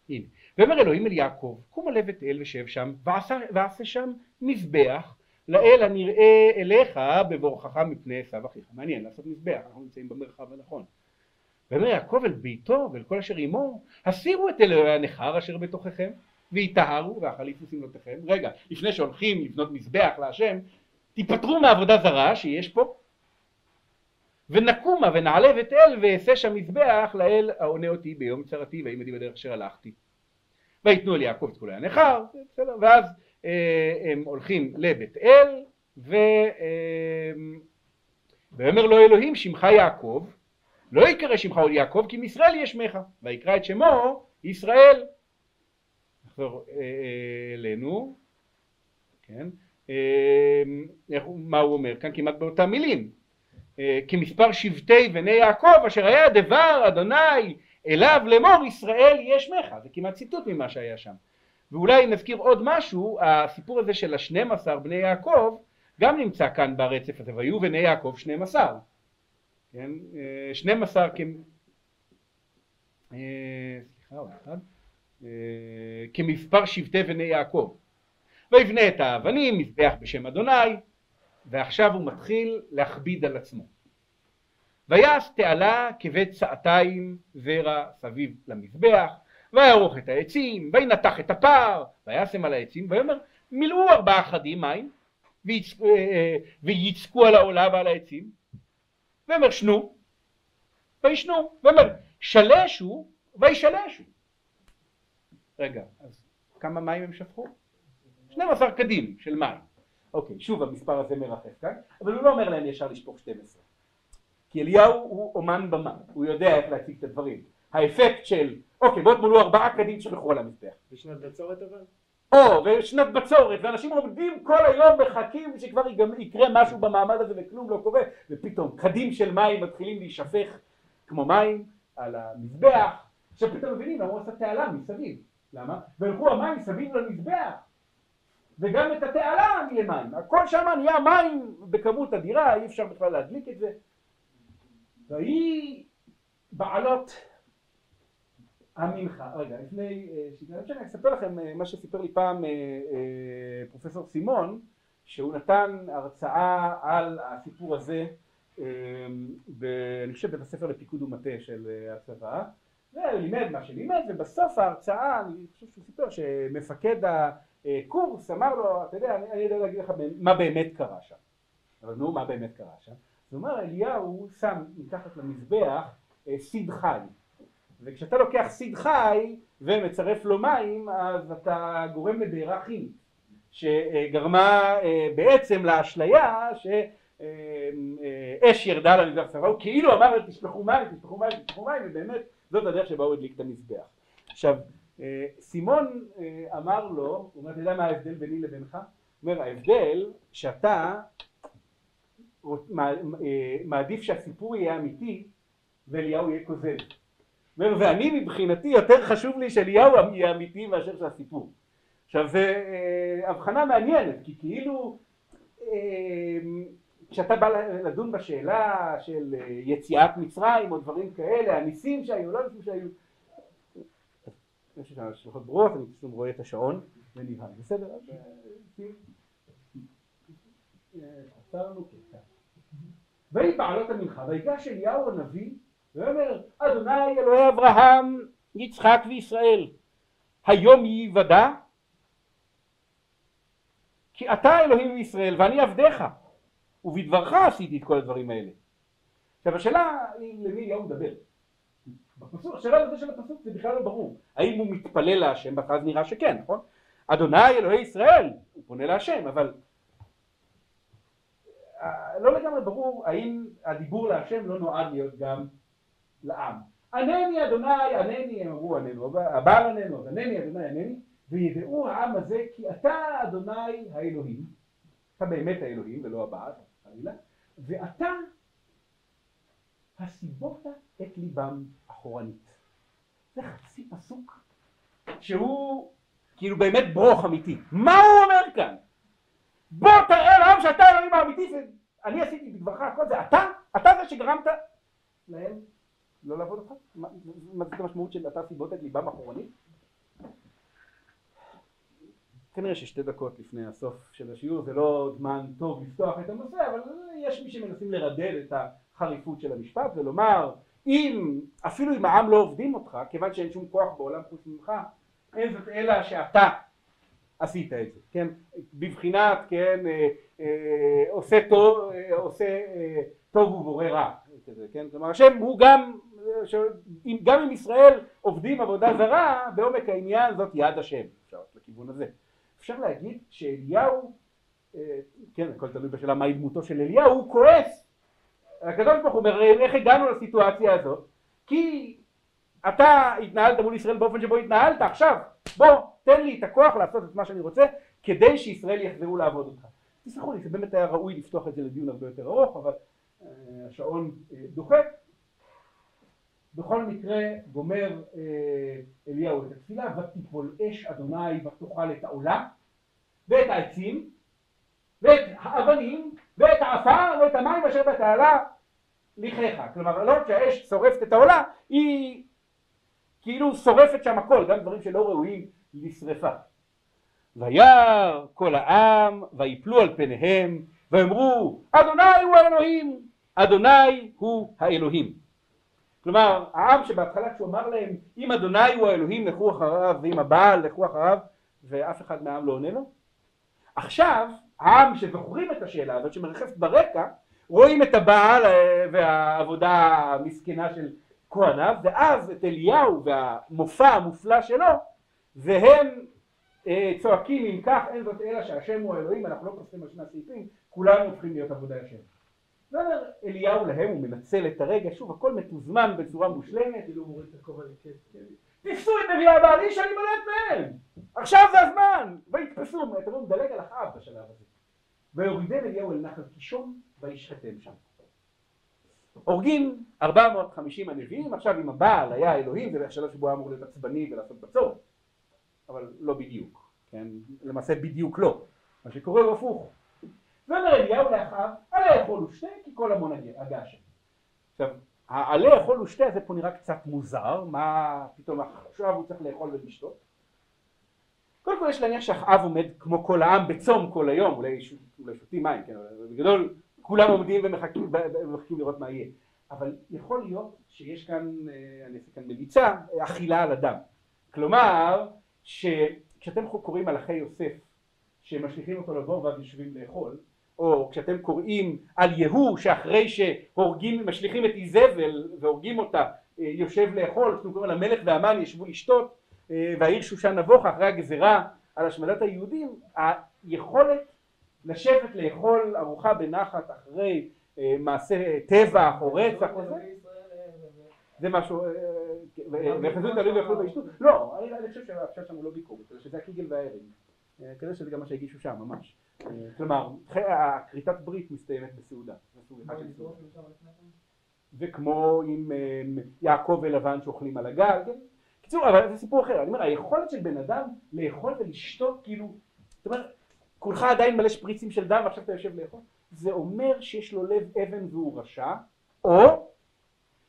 הנה. ואומר אלוהים אל יעקב, קום עלה בית אל ושב שם, ועשה שם מזבח לאל הנראה אליך בבורכך מפני עשיו אחיך. מעניין לעשות מזבח, אנחנו נמצאים במרחב הנכון. ואומר יעקב אל ביתו ואל כל אשר עמו, הסירו את אלוהי הנכר אשר בתוככם, ויטהרו ואכליפו שמלותיכם. רגע, לפני שהולכים לבנות מזבח להשם, תיפטרו מעבודה זרה שיש פה, ונקומה ונעלה בית אל ואעשה שם מזבח לאל העונה אותי ביום צרתי וימדי בדרך אשר הלכתי. ויתנו אל יעקב את כולי הנכר, ואז אה, הם הולכים לבית אל, ו... אה, ויאמר לו אלוהים שמך יעקב לא יקרא שמך עוד יעקב כי מישראל יהיה שמך. ויקרא את שמו ישראל. נחזור אה, אלינו. כן. אה, מה הוא אומר? כאן כמעט באותם מילים. אה, כמספר שבטי בני יעקב אשר היה דבר אדוני אליו לאמור ישראל יהיה שמך זה כמעט ציטוט ממה שהיה שם. ואולי נזכיר עוד משהו הסיפור הזה של השנים עשר בני יעקב גם נמצא כאן ברצף הזה והיו בני יעקב שנים עשר כן, 12 כ... סליחה, עוד אחד, כמספר שבטי בני יעקב. ויבנה את האבנים, מזבח בשם אדוני, ועכשיו הוא מתחיל להכביד על עצמו. ויעש תעלה כבית צעתיים זרע סביב למזבח, ויערוך את העצים, וינתח את הפר, וישם על העצים, ויאמר מילאו ארבעה חדים מים, ויצקו על העולה ועל העצים, ואומר שנו וישנו ואומר שלשו וישלשו רגע אז כמה מים הם שפכו? 12 קדים של מים. אוקיי שוב המספר הזה מרחף כאן אבל הוא לא אומר להם ישר לשפוך 12 כי אליהו הוא אומן במה הוא יודע איך להציג את הדברים. האפקט של אוקיי בואו תמולו ארבעה קדים שפכו על המזבח בשנת בצורת אבל? או, ושנת בצורת, ואנשים עומדים כל היום מחכים שכבר יקרה משהו במעמד הזה וכלום לא קורה, ופתאום קדים של מים מתחילים להישפך כמו מים על המזבח, עכשיו פתאום מבינים למה הוא עשה תעלה מסביב, למה? והלכו המים מסביב למזבח, וגם את התעלה נהיה מים, הכל שם נהיה מים בכמות אדירה, אי אפשר בכלל להדליק את זה, ויהי בעלות המנחה, רגע, לפני שאני אספר לכם מה שסיפר לי פעם פרופסור סימון, שהוא נתן הרצאה על הסיפור הזה, אני חושב בבית הספר לפיקוד ומטה של הצבא, ולימד מה שלימד, ובסוף ההרצאה, אני חושב שהוא סיפר שמפקד הקורס אמר לו, אתה יודע, אני יודע להגיד לך מה באמת קרה שם, אבל נו, מה באמת קרה שם? זאת אומרת, אליהו שם מתחת למזבח סיד חי וכשאתה לוקח סיד חי ומצרף לו מים אז אתה גורם לבעירה כימית שגרמה בעצם לאשליה שאין אש ירדה על המזבח שרפה, הוא כאילו אמר תשפכו מים, תשפכו מים, תשפכו מים, ובאמת זאת הדרך שבה הוא הדליק את המזבח. עכשיו, אה, סימון אה, אמר לו, הוא אומר, אתה יודע מה ההבדל ביני לבינך? הוא אומר, ההבדל שאתה מע- אה, מעדיף שהסיפור יהיה אמיתי ואליהו יהיה כוזב. אומר, ואני מבחינתי יותר חשוב לי שאליהו יהיה אמיתי מאשר שהסיפור. עכשיו זו אה, הבחנה מעניינת, כי כאילו אה, כשאתה בא לדון בשאלה של אה, יציאת מצרים או דברים כאלה, הניסים שהיו, לא הניסים שהיו, יש שם השלכות ברורות, אני פשוט רואה את השעון ונבהל, בסדר? אה, עצרנו קטע. ויהי בעלות המנחה, ויגש אליהו הנביא, ואומר, אדוני אלוהי אברהם, יצחק וישראל, היום ייוודע, כי אתה אלוהים וישראל ואני עבדיך, ובדברך עשיתי את כל הדברים האלה. עכשיו השאלה היא למי אליהו מדבר. בפסוק, השאלה הזה של הפסוק זה בכלל לא ברור. האם הוא מתפלל להשם? זה נראה שכן, נכון? אדוני אלוהי ישראל, הוא פונה להשם, אבל אה, לא לגמרי ברור האם הדיבור להשם לא נועד להיות גם לעם. ענני אדוני, ענני, הם אמרו עננו, הבעל עננו, אז ענני אדוני ענני, וידעו העם הזה כי אתה אדוני האלוהים, אתה באמת האלוהים ולא הבעל, חלילה, ואתה הסיבות את ליבם אחורנית. זה חצי פסוק שהוא כאילו באמת ברוך אמיתי. מה הוא אומר כאן? בוא תראה לעם שאתה האלוהים האמיתי, אני עשיתי בדברך הכל זה אתה? אתה זה שגרמת להם לא לעבוד אותך? מה זאת המשמעות של אתה סיבות את ליבם אחורנית? כנראה ששתי דקות לפני הסוף של השיעור זה לא זמן טוב לפתוח את הנושא אבל יש מי שמנסים לרדד את החריפות של המשפט ולומר אם אפילו אם העם לא עובדים אותך כיוון שאין שום כוח בעולם חוץ ממך אין זאת אלא שאתה עשית את זה כן בבחינת כן אה, אה, עושה טוב אה, עושה אה, טוב ובורא רע כזה, כן כלומר השם הוא גם אה, ש... גם אם ישראל עובדים עבודה זרה בעומק העניין זאת יד השם אפשר לכיוון הזה אפשר להגיד שאליהו, אה, כן הכל תלוי בשאלה מהי דמותו של אליהו, הוא כועס. הקדוש ברוך הוא אומר איך הגענו לסיטואציה הזאת? כי אתה התנהלת מול ישראל באופן שבו התנהלת עכשיו בוא תן לי את הכוח לעשות את מה שאני רוצה כדי שישראל יחזרו לעבוד אותך. תסלחו לי זה באמת היה ראוי לפתוח את זה לדיון הרבה יותר ארוך אבל אה, השעון אה, דוחק. בכל מקרה גומר אה, אליהו את התפילה ותיפול אש אדוני ותאכל את העולה ואת העצים ואת האבנים ואת העפר ואת המים אשר בתעלה לכיך כלומר לא רק שהאש שורפת את העולה היא כאילו שורפת שם הכל גם דברים שלא ראויים לשרפה וירא כל העם ויפלו על פניהם ואמרו אדוני הוא האלוהים אדוני הוא האלוהים. כלומר העם שבהתחלה כשהוא אמר להם אם אדוני הוא האלוהים לכו אחריו ואם הבעל לכו אחריו ואף אחד מהעם לא עונה לו. עכשיו העם שזוכרים את השאלה הזאת שמרחפת ברקע רואים את הבעל אה, והעבודה המסכנה של כהניו ואז את אליהו והמופע המופלא שלו והם אה, צועקים אם כך אין זאת אלא שהשם הוא האלוהים אנחנו לא פוסקים על שני הסעיפים כולנו הופכים להיות עבודי השם בסדר, אליהו להם הוא מנצל את הרגע, שוב הכל מתוזמן בצורה מושלמת, כאילו הוא מוריד את הכובע לכסף. תפסו את נביאי הבעל, איש אני מולדת מהם, עכשיו זה הזמן, ויתפסו, אתם רואים, מדלג על אחאב בשלב הזה, ויורידם אליהו אל נחל קישון וישחטם שם. הורגים 450 הנביאים, עכשיו אם הבעל היה אלוהים זה השלב שבו היה אמור להיות עצבני ולעשות בצורת, אבל לא בדיוק, כן, למעשה בדיוק לא, מה שקורה הוא הפוך. ואומר אליהו לאחיו, עלה אכול ושתה כי כל המון הגה שם. עכשיו, העלה אכול ושתה זה פה נראה קצת מוזר, מה פתאום עכשיו הוא צריך לאכול ולשתות? קודם כל יש להניח שאחאב עומד כמו כל העם בצום כל היום, אולי, ש... אולי שותים מים, כן, אבל בגדול כולם עומדים ומחכים, ומחכים לראות מה יהיה. אבל יכול להיות שיש כאן, אה, אני אעשה כאן מליצה, אכילה על הדם. כלומר, שכשאתם קוראים על אחי יוסף, שמשליכים אותו לבור ואז יושבים לאכול, או כשאתם קוראים על יהוא שאחרי שהורגים, משליכים את איזבל והורגים אותה, אה, יושב לאכול, כשאתם קוראים על המלך והמן ישבו לשתות, אה, והעיר שושן נבוכה אחרי הגזרה על השמדת היהודים, היכולת לשבת לאכול ארוחה בנחת אחרי אה, מעשה טבח או רצח או זה, זה משהו, ויחזו את הלוי ויאכלו וישתו, לא, אני אני חושב שהפשט שם הוא לא ביקורת, שזה הקיגל והערב, אה, כנראה שזה גם מה שהגישו שם ממש, כלומר, הכריתת ברית מסתיימת בסעודה. וכמו עם אה, יעקב ולבן שאוכלים על כן? קיצור, אבל זה סיפור אחר, אני אומר, היכולת של בן אדם לאכול ולשתות, כאילו, זאת אומרת, כולך עדיין מלא שפריצים של דם ועכשיו אתה יושב לאכול, זה אומר שיש לו לב אבן והוא רשע, או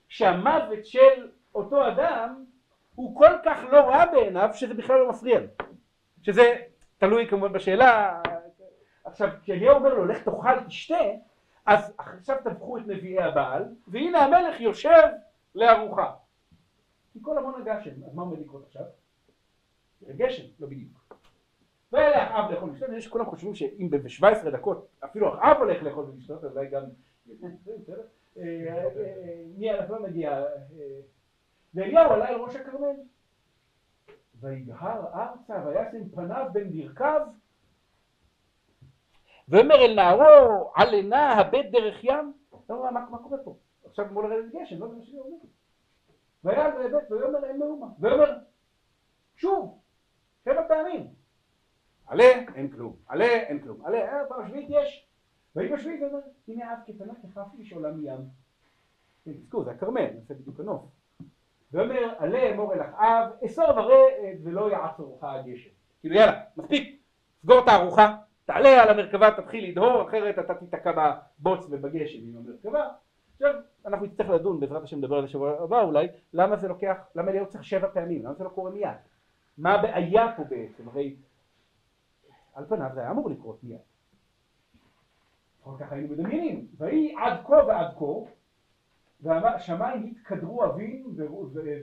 שהמוות של אותו אדם הוא כל כך לא רע בעיניו שזה בכלל לא מפריע לו, שזה תלוי כמובן בשאלה, עכשיו כשאליהו אומר לו לך תאכל תשתה אז עכשיו טבחו את נביאי הבעל, והנה המלך יושב לארוחה. כי כל המון הגשם, אז מה עומד לקרות עכשיו? גשם, לא בדיוק. ואלה אחאב לאכול ולשתות, יש כולם חושבים שאם ב-17 דקות אפילו אחאב הולך לאכול ולשתות, אז אולי גם... אה, אה, אה, מי אנחנו לא נגיע... ואליהו עלה אל ראש הכרמל. ויגהר ארצה וישם פניו בין ברכיו ואומר אל נערו עלנה הבט דרך ים, לא מה מה קורה פה, עכשיו אמור לרדת גשם, לא זה מה שאני אומר. ויאמר אין מאומה, ויאמר שוב, שבע פעמים, עלה אין כלום, עלה אין כלום, עלה, אה, פעם שביעית יש, ויהי בשביעית ואומר הנה אב קטנה ככף איש עולה מים. כן, תזכו זה הכרמל, נעשה בדיוק הנוף. ואומר עלה אמור אל אחאב אסור וראה ולא יעצורך הגשם. כאילו יאללה מספיק סגור את הארוחה תעלה על המרכבה תתחיל לדהור אחרת אתה תיתקע בבוץ ובגשם עם המרכבה. עכשיו אנחנו נצטרך לדון בעזרת השם נדבר על השבוע הבא אולי למה זה לוקח למה אליהו צריך שבע פעמים? למה זה לא קורה מיד? מה הבעיה פה בעצם? הרי על פניו זה היה אמור לקרות מיד. אחר כך היינו מדמיינים. ויהי עד כה ועד כה והשמיים התקדרו אוויר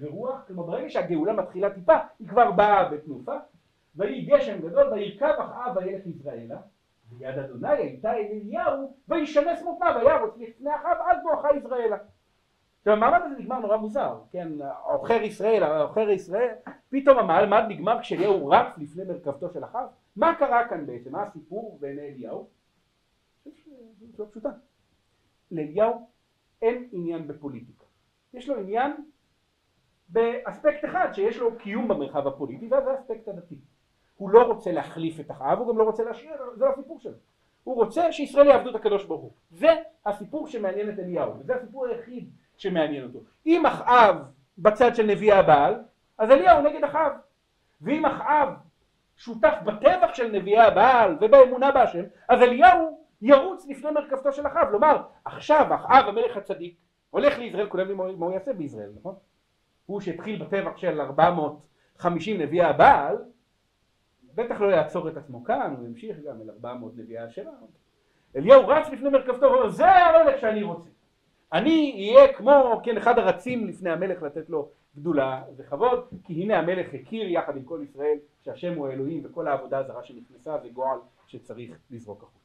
ורוח כלומר ברגע שהגאולה מתחילה טיפה היא כבר באה בתנופה ויהי גשם גדול וירכב אחאב וילך יזרעאלה. ויד אדוני הייתה אל אליהו וישנס מותניו וירוץ לפני אחאב עד בואכה יזרעאלה. עכשיו המעמד הזה נגמר נורא מוזר, כן, עוכר ישראל, עוכר ישראל, פתאום המעמד נגמר כשאליהו רץ לפני מרכבתו של אחאב, מה קרה כאן בעצם, מה הסיפור בעיני אליהו? זו פשוטה, לאליהו אין עניין בפוליטיקה, יש לו עניין באספקט אחד שיש לו קיום במרחב הפוליטי וזה האספקט הדתי הוא לא רוצה להחליף את אחאב, הוא גם לא רוצה להשאיר, זה לא הסיפור שלו. הוא רוצה שישראל יעבדו את הקדוש ברוך הוא. זה הסיפור שמעניין את אליהו, וזה הסיפור היחיד שמעניין אותו. אם אחאב בצד של נביאי הבעל, אז אליהו נגד אחאב. ואם אחאב שותף בטבח של נביאי הבעל ובאמונה בהשם, אז אליהו ירוץ לפני מרכבתו של אחאב. לומר, עכשיו אחאב המלך הצדיק הולך לישראל, כולל לי מה הוא יעשה בישראל, נכון? הוא שהתחיל בטבח של 450 נביאי הבעל, בטח לא יעצור את עצמו כאן, הוא ימשיך גם אל 400 נביאי השם. אליהו רץ לפני מרכבתו ואומר זה המלך שאני רוצה. אני אהיה כמו כן אחד הרצים לפני המלך לתת לו גדולה וכבוד כי הנה המלך הכיר יחד עם כל ישראל שהשם הוא האלוהים וכל העבודה הזרה שנכנסה זה גועל שצריך לזרוק החוצה.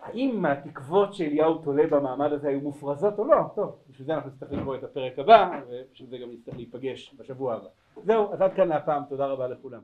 האם התקוות שאליהו תולה במעמד הזה היו מופרזות או לא? טוב, בשביל זה אנחנו נצטרך לקרוא את הפרק הבא ובשביל זה גם נצטרך להיפגש בשבוע הבא. זהו, אז עד כאן להפעם, תודה רבה לכולם.